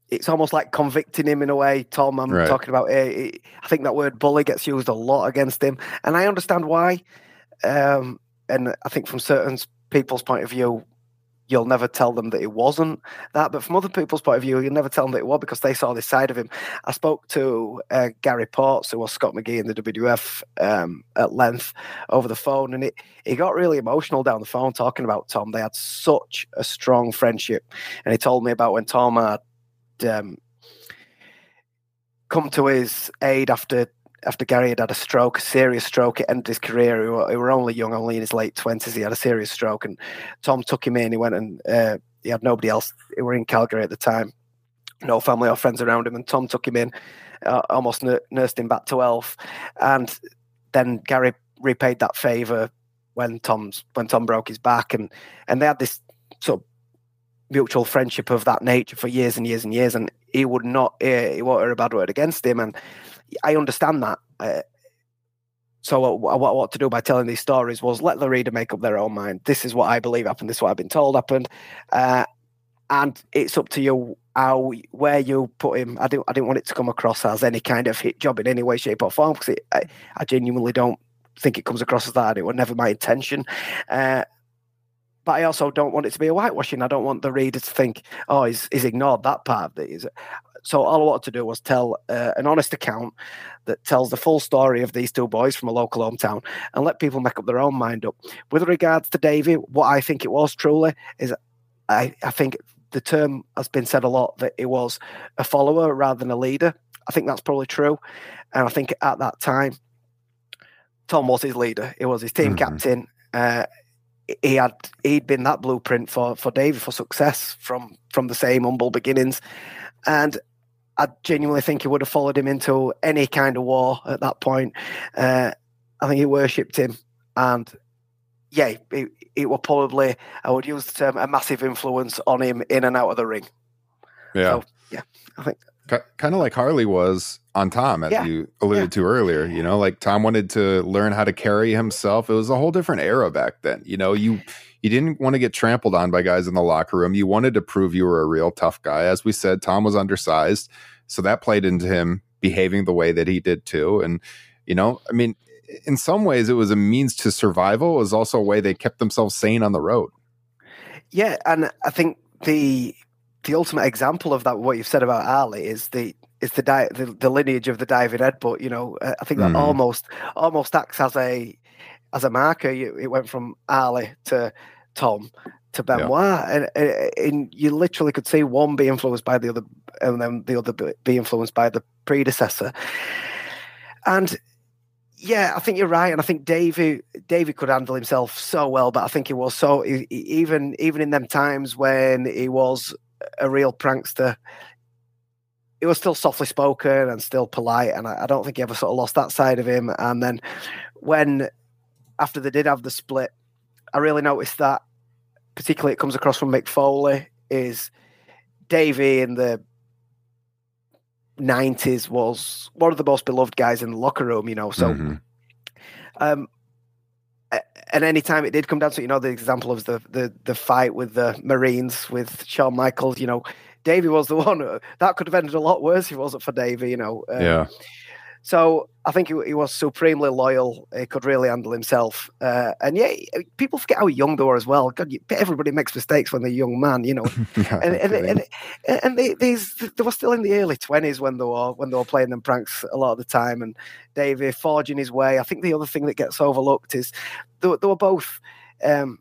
it's almost like convicting him in a way. Tom, I'm right. talking about. Uh, I think that word bully gets used a lot against him, and I understand why. Um, and I think from certain people's point of view, you'll never tell them that it wasn't that. But from other people's point of view, you'll never tell them that it was because they saw this side of him. I spoke to uh, Gary Portz, who was Scott McGhee in the WWF um, at length over the phone, and it, he got really emotional down the phone talking about Tom. They had such a strong friendship, and he told me about when Tom had um, come to his aid after after Gary had had a stroke, a serious stroke. It ended his career. He were, he were only young, only in his late twenties. He had a serious stroke, and Tom took him in. He went and uh, he had nobody else. He were in Calgary at the time, no family or friends around him, and Tom took him in, uh, almost n- nursed him back to health, and then Gary repaid that favor when Tom's when Tom broke his back, and and they had this sort of mutual friendship of that nature for years and years and years, and he would not hear, he won't hear a bad word against him, and I understand that. Uh, so what, what, to do by telling these stories was let the reader make up their own mind. This is what I believe happened. This is what I've been told happened, uh, and it's up to you how where you put him. I didn't I didn't want it to come across as any kind of hit job in any way, shape, or form because I, I genuinely don't think it comes across as that. It was never my intention. Uh, but I also don't want it to be a whitewashing. I don't want the reader to think, oh, he's, he's ignored that part of it. So all I wanted to do was tell uh, an honest account that tells the full story of these two boys from a local hometown and let people make up their own mind up. With regards to Davey, what I think it was truly is I, I think the term has been said a lot that it was a follower rather than a leader. I think that's probably true. And I think at that time, Tom was his leader. He was his team mm-hmm. captain. Uh, he had he'd been that blueprint for for David for success from from the same humble beginnings, and I genuinely think he would have followed him into any kind of war at that point. Uh, I think he worshipped him, and yeah, it, it was probably I would use the term a massive influence on him in and out of the ring. Yeah, so, yeah, I think kind of like Harley was on Tom, as yeah. you alluded yeah. to earlier. You know, like Tom wanted to learn how to carry himself. It was a whole different era back then. You know, you you didn't want to get trampled on by guys in the locker room. You wanted to prove you were a real tough guy. As we said, Tom was undersized, so that played into him behaving the way that he did too. And you know, I mean, in some ways, it was a means to survival. It was also a way they kept themselves sane on the road. Yeah, and I think the the ultimate example of that, what you've said about Harley, is the is the, di- the, the lineage of the diving headbutt. You know, I think that mm. almost almost acts as a as a marker. You, it went from Harley to Tom to Benoit, yeah. and, and you literally could see one be influenced by the other, and then the other be influenced by the predecessor. And yeah, I think you're right, and I think David David could handle himself so well, but I think he was so even even in them times when he was a real prankster. He was still softly spoken and still polite, and I, I don't think he ever sort of lost that side of him. And then when after they did have the split, I really noticed that particularly it comes across from Mick Foley is Davey in the 90s was one of the most beloved guys in the locker room, you know. So, mm-hmm. um, and anytime it did come down to, you know, the example of the, the, the fight with the Marines with Shawn Michaels, you know, Davey was the *laughs* one that could have ended a lot worse if it wasn't for Davey, you know. Um, yeah. So I think he, he, was supremely loyal. He could really handle himself. Uh, and yeah, people forget how young they were as well. God, everybody makes mistakes when they're a young man, you know. *laughs* yeah, and, and, and, and, they, these, they were still in the early twenties when they were when they were playing them pranks a lot of the time. And Davey forging his way. I think the other thing that gets overlooked is they, they were both um,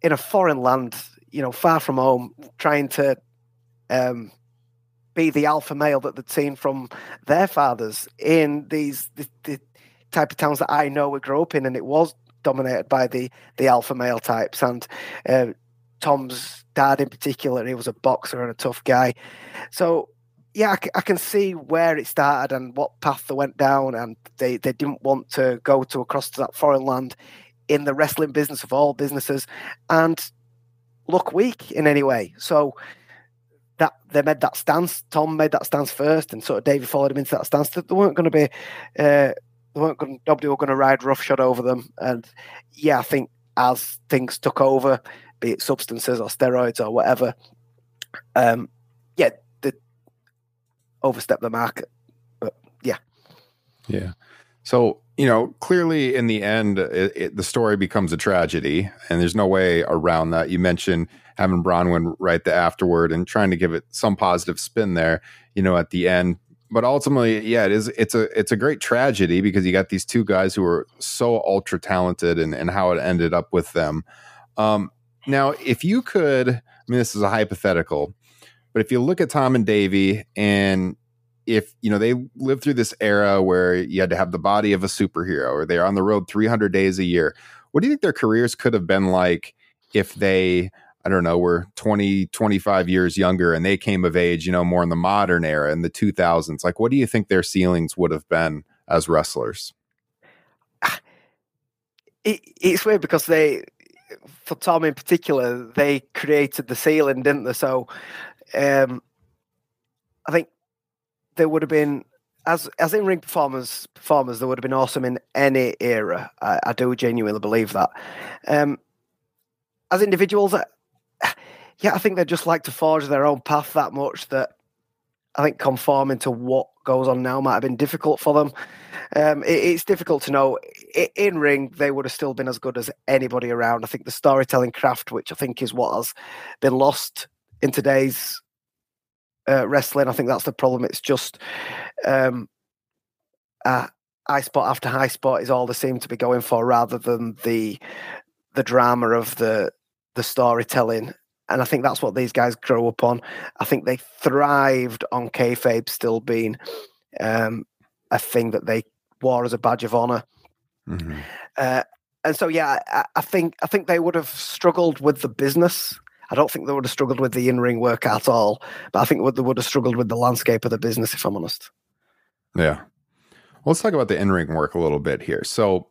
in a foreign land, you know, far from home, trying to. Um, be the alpha male that they'd seen from their fathers in these the, the type of towns that I know we grew up in, and it was dominated by the the alpha male types. And uh, Tom's dad, in particular, he was a boxer and a tough guy. So yeah, I, I, can see where it started and what path they went down, and they they didn't want to go to across to that foreign land in the wrestling business of all businesses, and look weak in any way. So that they made that stance. Tom made that stance first, and sort of David followed him into that stance. That They weren't going to be, uh, they weren't going. Nobody were going to ride roughshod over them. And yeah, I think as things took over, be it substances or steroids or whatever, um, yeah, they overstepped the market. But yeah, yeah. So you know, clearly in the end, it, it, the story becomes a tragedy, and there's no way around that. You mentioned having Bronwyn write the afterward and trying to give it some positive spin there, you know, at the end. But ultimately, yeah, it is. It's a it's a great tragedy because you got these two guys who are so ultra talented, and and how it ended up with them. Um, now, if you could, I mean, this is a hypothetical, but if you look at Tom and Davey, and if you know they lived through this era where you had to have the body of a superhero, or they're on the road 300 days a year, what do you think their careers could have been like if they I don't know, were 20, 25 years younger and they came of age, you know, more in the modern era in the 2000s. Like, what do you think their ceilings would have been as wrestlers? It, it's weird because they, for Tom in particular, they created the ceiling, didn't they? So um, I think there would have been as as in ring performers performers they would have been awesome in any era. I, I do genuinely believe that. Um, as individuals, yeah, I think they just like to forge their own path that much that I think conforming to what goes on now might have been difficult for them. Um, it, it's difficult to know. in ring, they would have still been as good as anybody around. I think the storytelling craft, which I think is what has been lost in today's uh, wrestling, I think that's the problem. It's just um, uh, high spot after high spot is all they seem to be going for, rather than the the drama of the the storytelling. And I think that's what these guys grow up on. I think they thrived on kayfabe still being um, a thing that they wore as a badge of honor. Mm-hmm. Uh, and so, yeah, I, I, think I think they would have struggled with the business. I don't think they would have struggled with the in-ring work at all. But I think they would have struggled with the landscape of the business, if I'm honest. Yeah. Well, let's talk about the in-ring work a little bit here. So,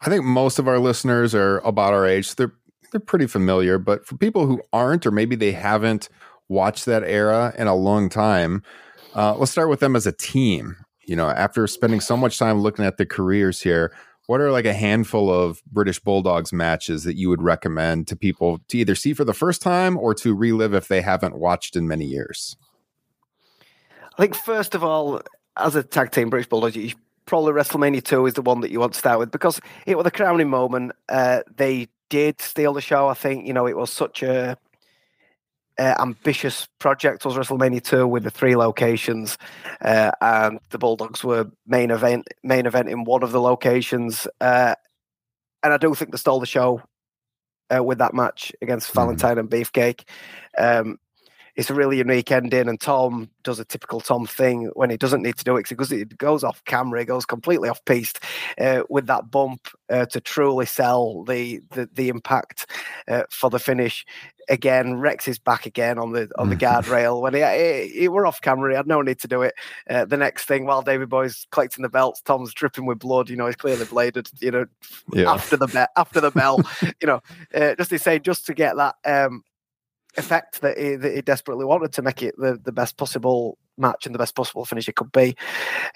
I think most of our listeners are about our age. So They're they're pretty familiar, but for people who aren't, or maybe they haven't watched that era in a long time, uh, let's start with them as a team. You know, after spending so much time looking at the careers here, what are like a handful of British Bulldogs matches that you would recommend to people to either see for the first time or to relive if they haven't watched in many years? I think first of all, as a tag team, British Bulldogs, you probably WrestleMania 2 is the one that you want to start with because it was the crowning moment. Uh, they did steal the show. I think you know it was such a uh, ambitious project was WrestleMania 2 with the three locations, uh, and the Bulldogs were main event main event in one of the locations, uh, and I do think they stole the show uh, with that match against mm-hmm. Valentine and Beefcake. Um, it's a really unique ending. And Tom does a typical Tom thing when he doesn't need to do it because it goes off camera, he goes completely off piste uh, with that bump uh, to truly sell the the, the impact uh, for the finish. Again, Rex is back again on the on the *laughs* guardrail when he, he, he, we're off camera. He had no need to do it. Uh, the next thing, while Davey Boy's collecting the belts, Tom's dripping with blood. You know, he's clearly bladed. You know, yeah. after the be- after the bell. *laughs* you know, uh, just to say, just to get that um, effect that he, that he desperately wanted to make it the, the best possible match and the best possible finish it could be.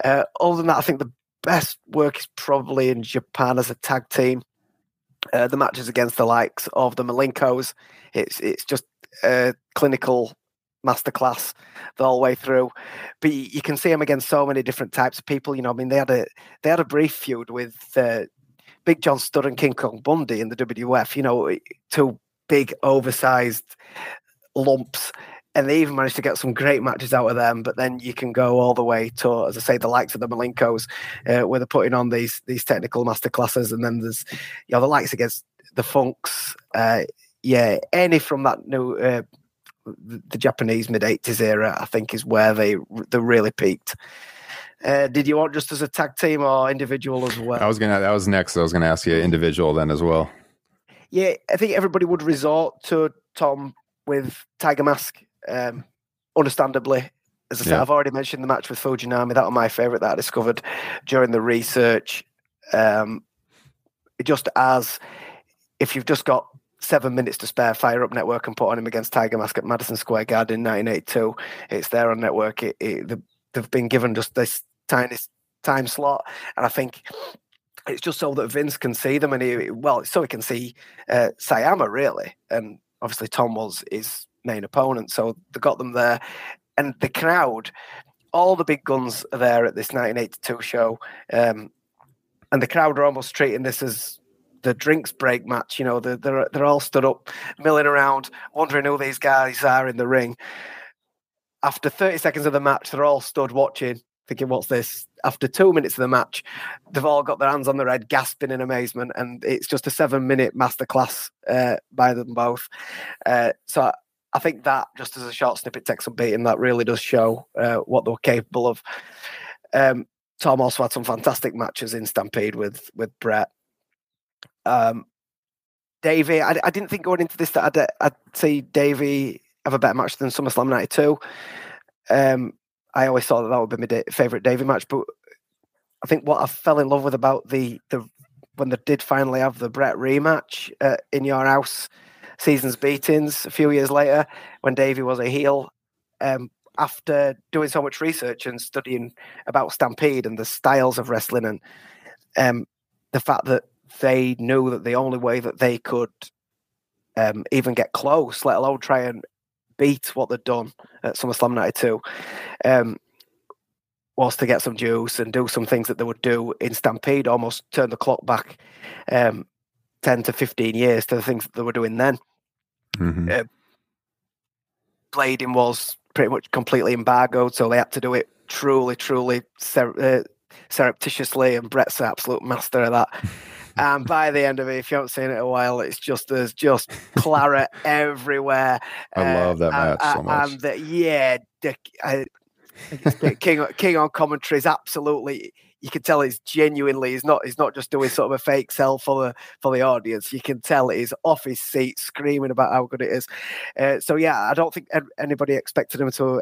Uh, other than that, I think the best work is probably in Japan as a tag team. Uh, the matches against the likes of the Malenkos, it's it's just a clinical masterclass the whole way through. But you, can see them against so many different types of people. You know, I mean, they had a they had a brief feud with uh, Big John Studd and King Kong Bundy in the WWF. You know, two big, oversized lumps. And they even managed to get some great matches out of them. But then you can go all the way to, as I say, the likes of the Malenkos, uh, where they're putting on these these technical masterclasses. And then there's, you know, the likes against the Funks. Uh, yeah, any from that new uh, the Japanese mid '80s era, I think, is where they they really peaked. Uh, did you want just as a tag team or individual as well? I was gonna. That was next. I was gonna ask you individual then as well. Yeah, I think everybody would resort to Tom with Tiger Mask. Um, understandably, as I said, yeah. I've already mentioned the match with Fujinami. That was my favorite that I discovered during the research. Um, just as if you've just got seven minutes to spare, fire up network and put on him against Tiger Mask at Madison Square Garden in 1982. It's there on network. It, it, they've been given just this tiny time slot, and I think it's just so that Vince can see them, and he well, so he can see uh, Sayama really, and obviously Tom was his main opponent, so they got them there, and the crowd. All the big guns are there at this 1982 show, um, and the crowd are almost treating this as the drinks break match. You know, they're, they're, they're all stood up, milling around, wondering who these guys are in the ring. After 30 seconds of the match, they're all stood watching, thinking, what's this? After two minutes of the match, they've all got their hands on their head, gasping in amazement. And it's just a seven minute masterclass uh, by them both. Uh, so I, I think that, just as a short snippet, takes some beating. That really does show uh, what they were capable of. Um, Tom also had some fantastic matches in Stampede with with Bret. Um, Davey, I, I, didn't think going into this that I'd, I'd see Davey have a better match than SummerSlam 92. Um, I always thought that that would be my da- favorite Davey match, but I think what I fell in love with about the the when they did finally have the Bret rematch uh, in your house, seasons beatings a few years later when Davey was a heel. Um, after doing so much research and studying about Stampede and the styles of wrestling and um, the fact that they knew that the only way that they could um, even get close, let alone try and beat what they'd done at SummerSlam 92, um, was to get some juice and do some things that they would do in Stampede, almost turn the clock back um, 10 to 15 years to the things that they were doing then. Mm-hmm. Uh, blading was pretty much completely embargoed, so they had to do it truly, truly ser- uh, surreptitiously, and Bret's an absolute master of that. *laughs* And by the end of it, if you haven't seen it in a while, it's just there's just claret *laughs* everywhere. I uh, love that match and, so much. And the, yeah, the, I, King *laughs* King on commentary is absolutely. You can tell he's genuinely. He's not. He's not just doing sort of a fake sell for the for the audience. You can tell he's off his seat, screaming about how good it is. Uh, so yeah, I don't think anybody expected him to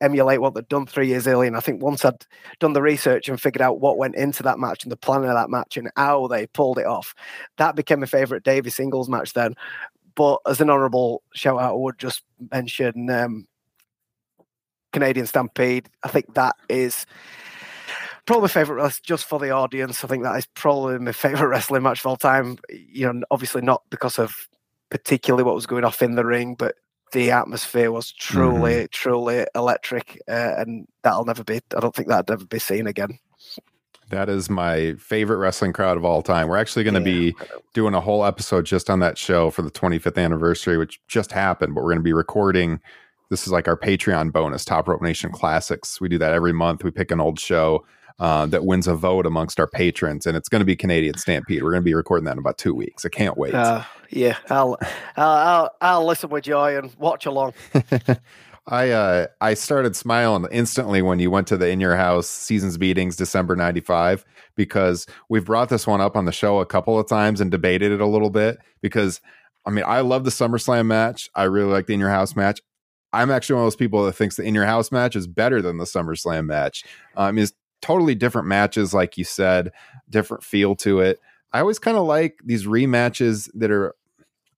emulate what they'd done three years earlier. And I think once I'd done the research and figured out what went into that match and the planning of that match and how they pulled it off, that became my favourite Davey singles match then. But as an honourable shout out, I would just mention um, Canadian Stampede. I think that is probably my favorite just for the audience. I think that is probably my favorite wrestling match of all time. You know, obviously not because of particularly what was going off in the ring, but the atmosphere was truly, mm-hmm. truly electric, uh, and that'll never be. I don't think that'll ever be seen again. That is my favorite wrestling crowd of all time. We're actually going to yeah, be doing a whole episode just on that show for the 25th anniversary, which just happened. But we're going to be recording. This is like our Patreon bonus, Top Rope Nation Classics. We do that every month. We pick an old show uh, that wins a vote amongst our patrons, and it's going to be Canadian Stampede. We're going to be recording that in about two weeks. I can't wait. Uh, yeah, I'll, I'll, I'll I'll listen with joy and watch along. *laughs* I uh, I started smiling instantly when you went to the in your house seasons beatings December '95 because we've brought this one up on the show a couple of times and debated it a little bit because I mean I love the SummerSlam match. I really like the in your house match. I'm actually one of those people that thinks the in your house match is better than the SummerSlam match. Um, I mean, it's totally different matches, like you said, different feel to it. I always kind of like these rematches that are,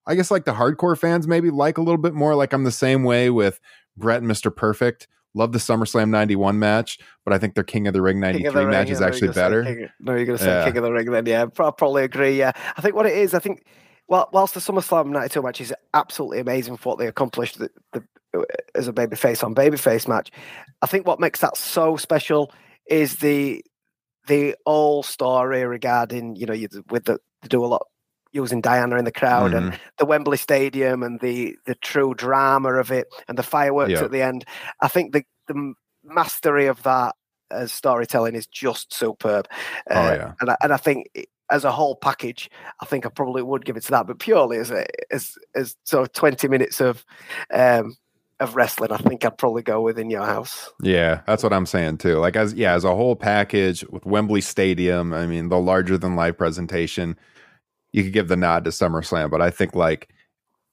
I guess, like the hardcore fans maybe like a little bit more. Like I'm the same way with Bret and Mr. Perfect. Love the SummerSlam 91 match, but I think their King of the Ring 93 the match is actually better. King, no, you're going to say yeah. King of the Ring then. Yeah, I probably agree. Yeah. I think what it is, I think, well, whilst the SummerSlam 92 match is absolutely amazing for what they accomplished, the, the as a babyface on babyface match. I think what makes that so special is the the whole story regarding you know you, with the they do a lot using Diana in the crowd Mm-hmm. and the Wembley Stadium and the the true drama of it and the fireworks Yeah. at the end. I think the the mastery of that as storytelling is just superb. Oh, Uh, yeah. and I, and I think it- as a whole package, I think I probably would give it to that, but purely as a as as sort of twenty minutes of um of wrestling, I think I'd probably go with in your house. Yeah, that's what I'm saying too. Like as yeah, as a whole package with Wembley Stadium, I mean the larger than life presentation, you could give the nod to SummerSlam, but I think like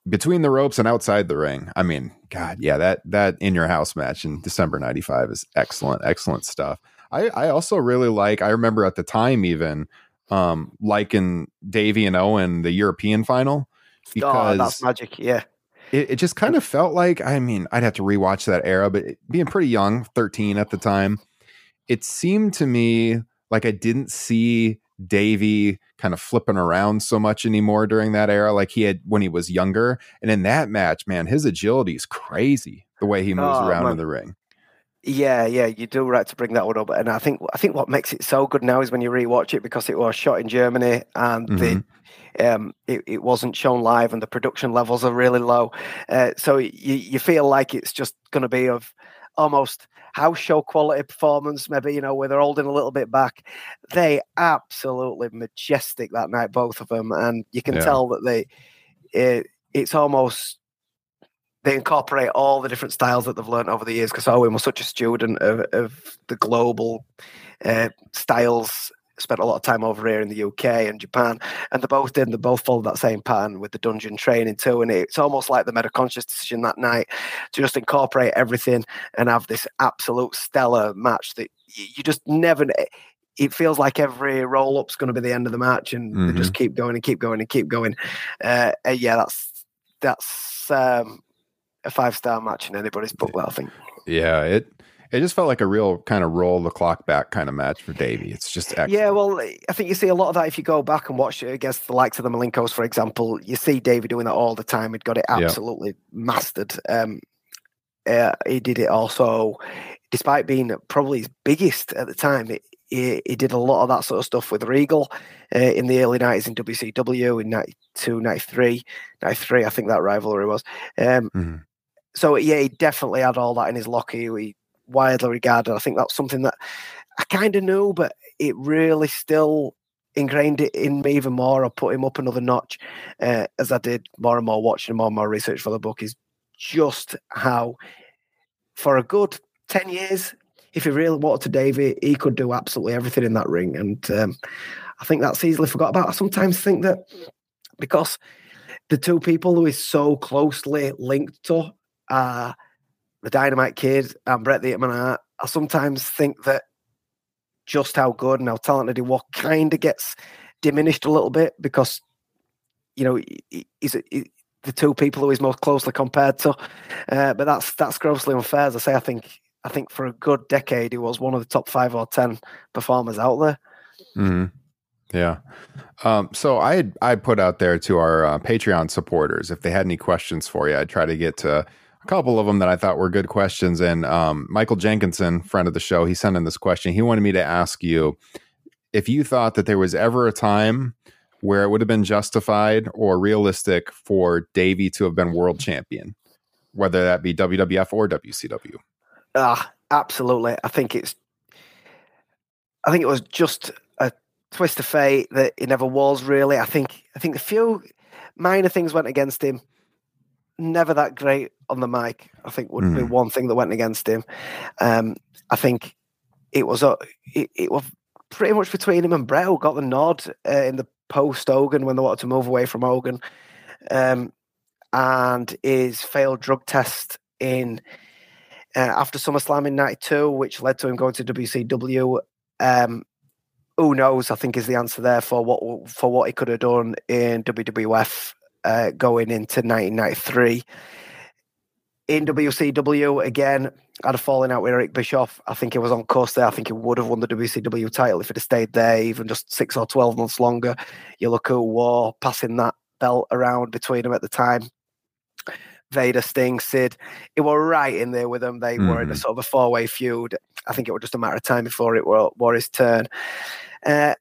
between the ropes and outside the ring, I mean, God, yeah, that that in your house match in December '95 is excellent, excellent stuff. I I also really like. I remember at the time even um liking Davey and Owen the European final oh, because that's magic. Yeah. It, it just kind of felt like i mean i'd have to rewatch that era but it- being pretty young 13 at the time it seemed to me like i didn't see davey kind of flipping around so much anymore during that era like he had when he was younger and in that match man his agility is crazy the way he moves Oh, around man. in the ring Yeah, yeah, you do right to bring that one up, and I think I think what makes it so good now is when you rewatch it because it was shot in Germany and the um, it, it wasn't shown live and the production levels are really low, uh, so you you feel like it's just going to be of almost house show quality performance, maybe you know where they're holding a little bit back. They absolutely majestic that night, both of them, and you can Yeah. tell that they it, it's almost they incorporate all the different styles that they've learned over the years because Owen was such a student of, of the global uh, styles. Spent a lot of time over here in the UK and Japan, and they both did. They both followed that same pattern with the dungeon training too. And it's almost like they made a conscious decision that night to just incorporate everything and have this absolute stellar match that you just never. It feels like every roll up's going to be the end of the match, and they just keep going and keep going and keep going. Uh, uh, yeah, that's that's um, a five star match in anybody's book. That I think. yeah it it just felt like a real kind of roll the clock back kind of match for davey it's just excellent. Yeah, well, I think you see a lot of that if you go back and watch it against the likes of the Malenkos, for example. You see David doing that all the time. He'd got it Yeah. absolutely mastered. Um, uh, he did it also, despite being probably his biggest at the time. It, he, he did a lot of that sort of stuff with Regal uh, in the early 90s in WCW in 92, 93, 93, I think that rivalry was. Um, Mhm. So, yeah, he definitely had all that in his locker. He widely regarded. I think that's something that I kind of knew, but it really still ingrained it in me even more. I put him up another notch uh, as I did more and more watching, more and more research for the book. Is just how, for a good ten years, if he really wanted to, Davey, he could do absolutely everything in that ring, and um, I think that's easily forgot about. I sometimes think that because the two people who is so closely linked to are the Dynamite Kid and Bret the Hitman Hart, I sometimes think that just how good and how talented he was kind of gets diminished a little bit because you know he- he- he's he- the two people who he's most closely compared to. Uh, but that's that's grossly unfair. As I say, I think I think for a good decade he was one of the top five or ten performers out there. hmm Yeah. Um, so I I put out there to our uh, Patreon supporters if they had any questions for you. I'd try to get to a couple of them that I thought were good questions. And um, Michael Jenkinson, friend of the show, he sent in this question. He wanted me to ask you if you thought that there was ever a time where it would have been justified or realistic for Davey to have been world champion, whether that be WWF or WCW. Ah, absolutely. I think it's. I think it was just a twist of fate that he never was really. I think. I think a few minor things went against him. Never that great on the mic. I think would be Mhm. one thing that went against him. Um, I think it was a. It, it was pretty much between him and Bret who got the nod uh, in the post Hogan when they wanted to move away from Hogan, um, and his failed drug test in uh, after SummerSlam in '92, which led to him going to WCW. Um, who knows? I think is the answer there for what for what he could have done in WWF uh, going into 1993. In WCW again, I had a falling out with Eric Bischoff. I think he was on course there. I think he would have won the WCW title if he'd have stayed there even just six or twelve months longer. You look at War passing that belt around between them at the time. Vader, Sting, Sid. It were right in there with them. They were in a Mhm. sort of a four way feud. I think it was just a matter of time before it were, were his turn. Uh,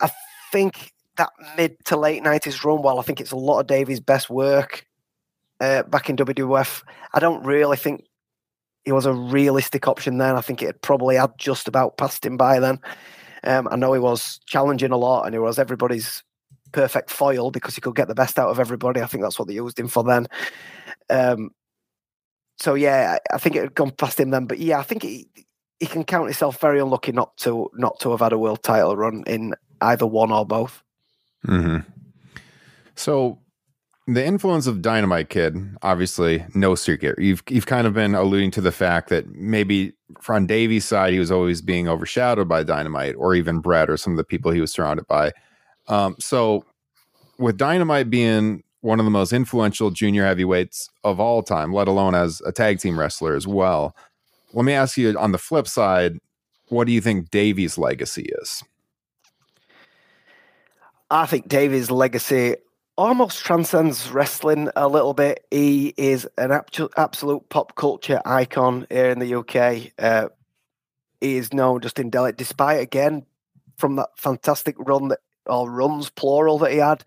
I think that mid to late 90s run, while I think it's a lot of Davey's best work uh, back in WWF, I don't really think he was a realistic option then. I think it probably had just about passed him by then. Um, I know he was challenging a lot and he was everybody's perfect foil because he could get the best out of everybody. I think that's what they used him for then. Um, so yeah, I think it had gone past him then. But yeah, I think he, he can count himself very unlucky not to not to have had a world title run in either one or both. hmm So the influence of Dynamite Kid, obviously, no secret. You've you've kind of been alluding to the fact that maybe from Davey's side, he was always being overshadowed by Dynamite, or even Bret, or some of the people he was surrounded by. Um, so with Dynamite being one of the most influential junior heavyweights of all time, let alone as a tag team wrestler as well. Let me ask you on the flip side, what do you think Davey's legacy is? I think Davey's legacy almost transcends wrestling a little bit. He is an abso- absolute pop culture icon here in the UK. Uh, he is known just in Delhi, despite again from that fantastic run that or runs plural that he had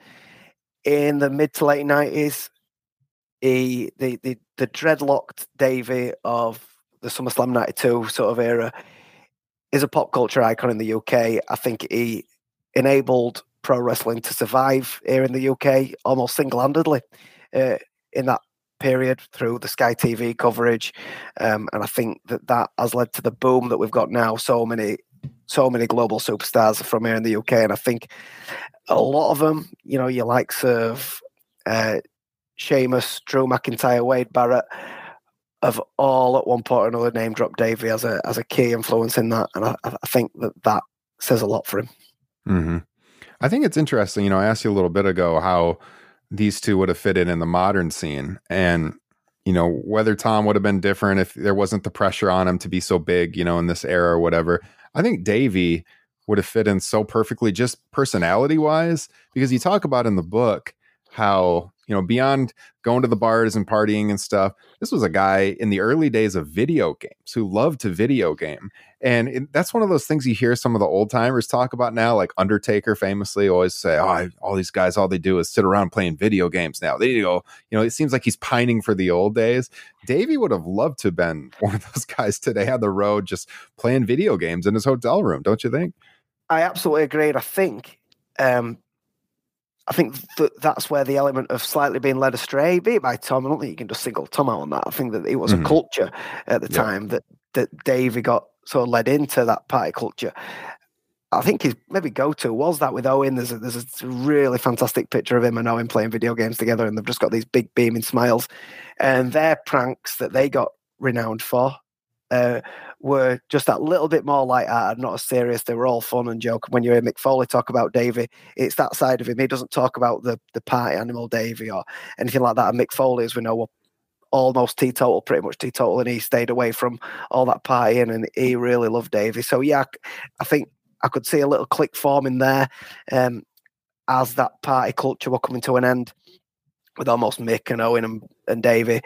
in the mid to late nineties. He the the the dreadlocked Davey of the SummerSlam '92 sort of era is a pop culture icon in the UK. I think he enabled pro wrestling to survive here in the UK almost single handedly uh, in that period through the Sky TV coverage. Um, and I think that that has led to the boom that we've got now. So many, so many global superstars from here in the UK. And I think a lot of them, you know, your likes of uh, Sheamus, Drew McIntyre, Wade Barrett, have all at one point or another name dropped Davey as a as a key influence in that, and I, I think that that says a lot for him. hmm I think it's interesting. You know, I asked you a little bit ago how these two would have fitted in the modern scene, and you know whether Tom would have been different if there wasn't the pressure on him to be so big. You know, in this era or whatever. I think Davey would have fit in so perfectly, just personality wise, because you talk about in the book how you know beyond going to the bars and partying and stuff this was a guy in the early days of video games who loved to video game. And it, that's one of those things you hear some of the old timers talk about now like undertaker famously always say oh I, all these guys all they do is sit around playing video games now. They go you know it seems like he's pining for the old days. Davey would have loved to have been *laughs* one of those guys today on the road just playing video games in his hotel room don't you think? I absolutely agree. I think, um, I think that that's where the element of slightly being led astray, be it by Tom. I don't think you can just single Tom out on that. I think that it was Mhm. a culture at the Yeah. time that that Davey got sort of led into that party culture. I think his maybe go to was that with Owen. There's a, there's a really fantastic picture of him and Owen playing video games together, and they've just got these big beaming smiles. And their pranks that they got renowned for uh, were just that little bit more light-hearted, not as serious. They were all fun and joke. When you hear Mick Foley talk about Davey, it's that side of him. He doesn't talk about the the party animal Davey or anything like that. And Mick Foley, as we know, almost teetotal, pretty much teetotal, and he stayed away from all that partying, and he really loved Davey. So yeah, I think I could see a little click forming there um, as that party culture were coming to an end with almost Mick and Owen and, and Davey.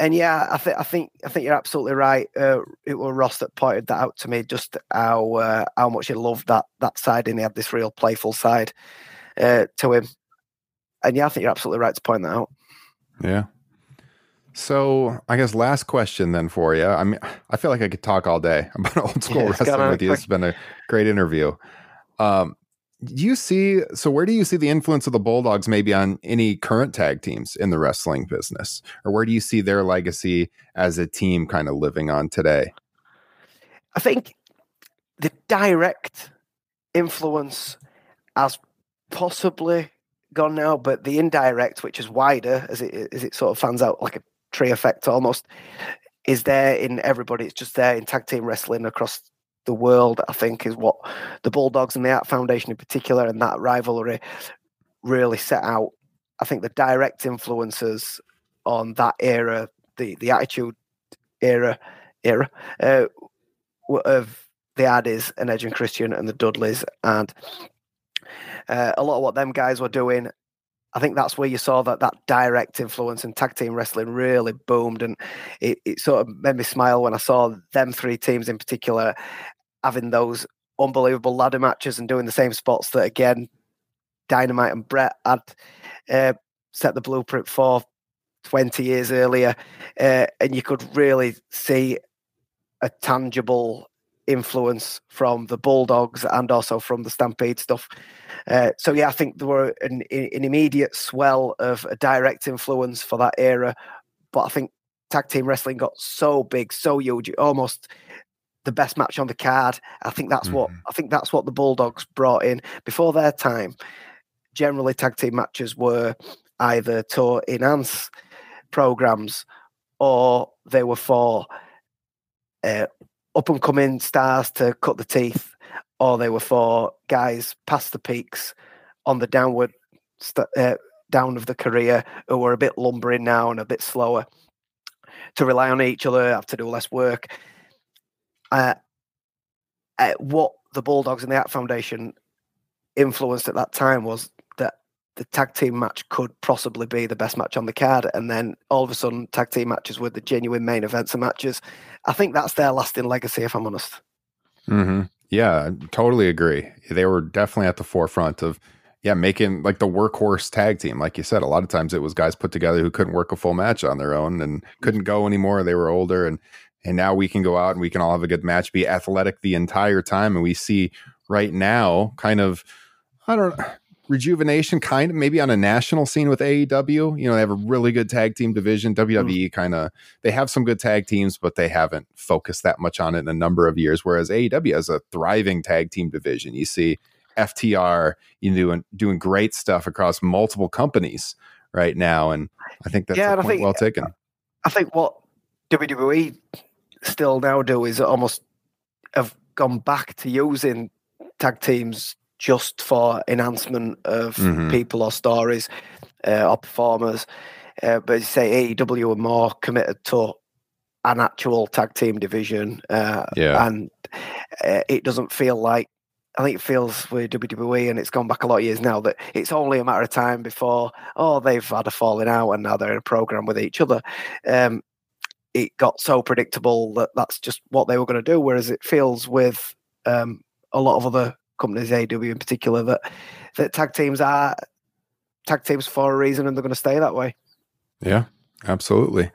And yeah, I think I think I think you're absolutely right. Uh, it was Ross that pointed that out to me, just how uh, how much he loved that that side, and he had this real playful side uh, to him. And yeah, I think you're absolutely right to point that out. Yeah. So I guess last question then for you. I mean, I feel like I could talk all day *laughs* about old school Yeah, wrestling with you. It's been a great interview. Um, do you see? So where do you see the influence of the Bulldogs maybe on any current tag teams in the wrestling business, or where do you see their legacy as a team kind of living on today? I think the direct influence has possibly gone now, but the indirect, which is wider as it as it sort of fans out like a tree effect almost, is there in everybody. It's just there in tag team wrestling across the world. I think is what the Bulldogs and the Hart Foundation in particular, and that rivalry really set out. I think the direct influences on that era, the the Attitude era, era, uh, of the Hardys and Edge and Christian and the Dudleys and uh, a lot of what them guys were doing I think that's where you saw that that direct influence and tag team wrestling really boomed, and it, it sort of made me smile when I saw them three teams in particular having those unbelievable ladder matches and doing the same spots that again Dynamite and Bret had uh, set the blueprint for 20 years earlier, uh, and you could really see a tangible influence from the Bulldogs and also from the Stampede stuff. Uh, so yeah, I think there were an, an immediate swell of a direct influence for that era, but I think tag team wrestling got so big, so huge, almost the best match on the card. I think that's mm-hmm. what I think that's what the Bulldogs brought in before their time. Generally, tag team matches were either to enhance programs or they were for uh, up and coming stars to cut the teeth, or they were for guys past the peaks on the downward st- uh, down of the career who were a bit lumbering now and a bit slower to rely on each other, have to do less work. Uh, uh, what the Bulldogs and the Hart Foundation influenced at that time was the tag team match could possibly be the best match on the card, and then all of a sudden, tag team matches were the genuine main events and matches. I think that's their lasting legacy, if I'm honest. Mm-hmm. Yeah, totally agree. They were definitely at the forefront of yeah, making like the workhorse tag team. Like you said, a lot of times it was guys put together who couldn't work a full match on their own and couldn't go anymore. They were older and and now we can go out and we can all have a good match, be athletic the entire time. And we see right now kind of I don't rejuvenation kind of maybe on a national scene with AEW. You know, they have a really good tag team division. WWE mm. kind of they have some good tag teams, but they haven't focused that much on it in a number of years. Whereas AEW has a thriving tag team division. You see FTR you know, doing doing great stuff across multiple companies right now, and I think that's yeah, I think, well taken. I think what WWE still now do is almost have gone back to using tag teams just for enhancement of mm-hmm. people or stories uh, or performers. Uh, but say AEW are more committed to an actual tag team division. Uh, yeah. And uh, it doesn't feel like, I think it feels with WWE, and it's gone back a lot of years now, that it's only a matter of time before, oh, they've had a falling out and now they're in a program with each other. Um, it got so predictable that that's just what they were going to do. Whereas it feels with um, a lot of other companies, AEW in particular, that that tag teams are tag teams for a reason, and they're going to stay that way. Yeah, absolutely.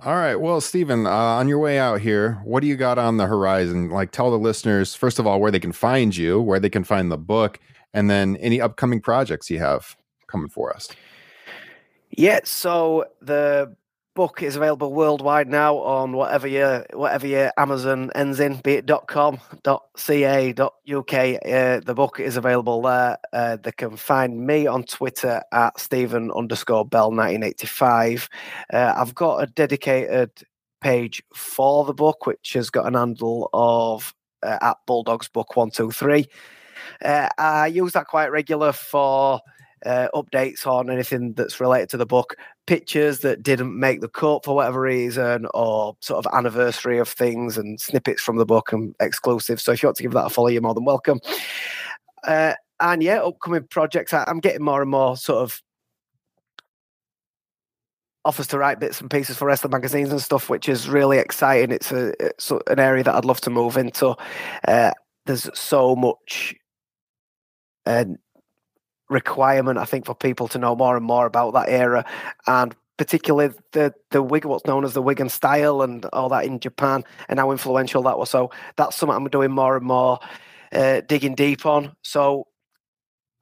All right. Well, Steven, uh, on your way out here, what do you got on the horizon? Like, tell the listeners, first of all, where they can find you, where they can find the book, and then any upcoming projects you have coming for us. Yeah. So, the book is available worldwide now on whatever your whatever your Amazon ends in, be it .com, .ca, .uk. Uh, the book is available there. Uh, they can find me on Twitter at Steven underscore Bell 1985. Uh, I've got a dedicated page for the book, which has got an handle of uh, at Bulldogs Book One Two Three. Uh, I use that quite regular for uh, updates on anything that's related to the book, pictures that didn't make the cut for whatever reason, or sort of anniversary of things and snippets from the book and exclusive. So if you want to give that a follow, you're more than welcome. Uh, and yeah, upcoming projects. I, I'm getting more and more sort of offers to write bits and pieces for wrestling magazines and stuff, which is really exciting. It's a it's an area that I'd love to move into. Uh, there's so much and requirement, I think, for people to know more and more about that era, and particularly the the wig, what's known as the Wigan style, and all that in Japan, and how influential that was. So that's something I'm doing more and more, uh, digging deep on. So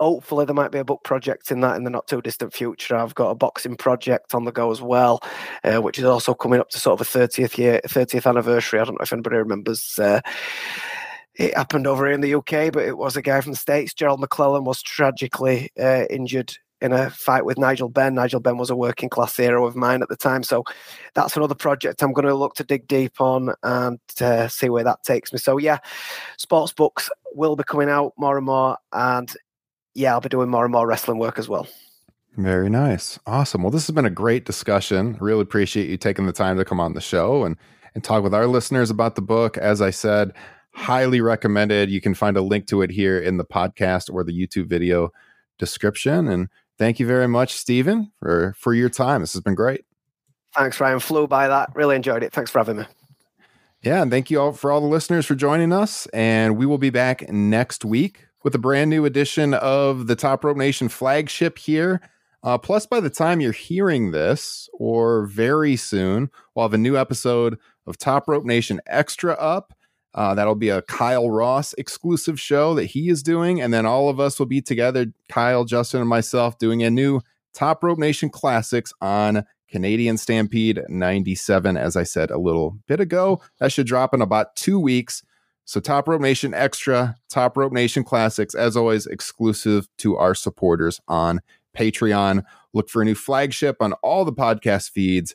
hopefully there might be a book project in that in the not too distant future. I've got a boxing project on the go as well, uh, which is also coming up to sort of a 30th year, 30th anniversary. I don't know if anybody remembers. Uh, it happened over in the UK, but it was a guy from the States. Gerald McClellan was tragically uh, injured in a fight with Nigel Benn. Nigel Benn was a working class hero of mine at the time. So that's another project I'm going to look to dig deep on and uh, see where that takes me. So, yeah, sports books will be coming out more and more. And yeah, I'll be doing more and more wrestling work as well. Very nice. Awesome. Well, this has been a great discussion. Really appreciate you taking the time to come on the show and, and talk with our listeners about the book. As I said, highly recommended. You can find a link to it here in the podcast or the YouTube video description. And Thank you very much, Steven, for, for your time. This has been great. Thanks, Ryan. Flew by that. Really enjoyed it. Thanks for having me. Yeah, and thank you all for all the listeners for joining us. And we will be back next week with a brand new edition of the Top Rope Nation flagship here. Uh, plus, by the time you're hearing this, or very soon, we'll have a new episode of Top Rope Nation Extra up. Uh, that'll be a Kyle Ross exclusive show that he is doing. And then all of us will be together, Kyle, Justin, and myself, doing a new Top Rope Nation Classics on Canadian Stampede 97, as I said a little bit ago. That should drop in about two weeks. So, Top Rope Nation Extra, Top Rope Nation Classics, as always, exclusive to our supporters on Patreon. Look for a new flagship on all the podcast feeds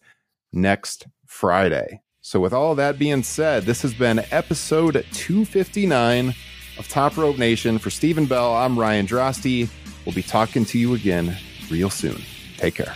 next Friday. So, with all that being said, this has been episode 259 of Top Rope Nation. For Steven Bell, I'm Ryan Droste. We'll be talking to you again real soon. Take care.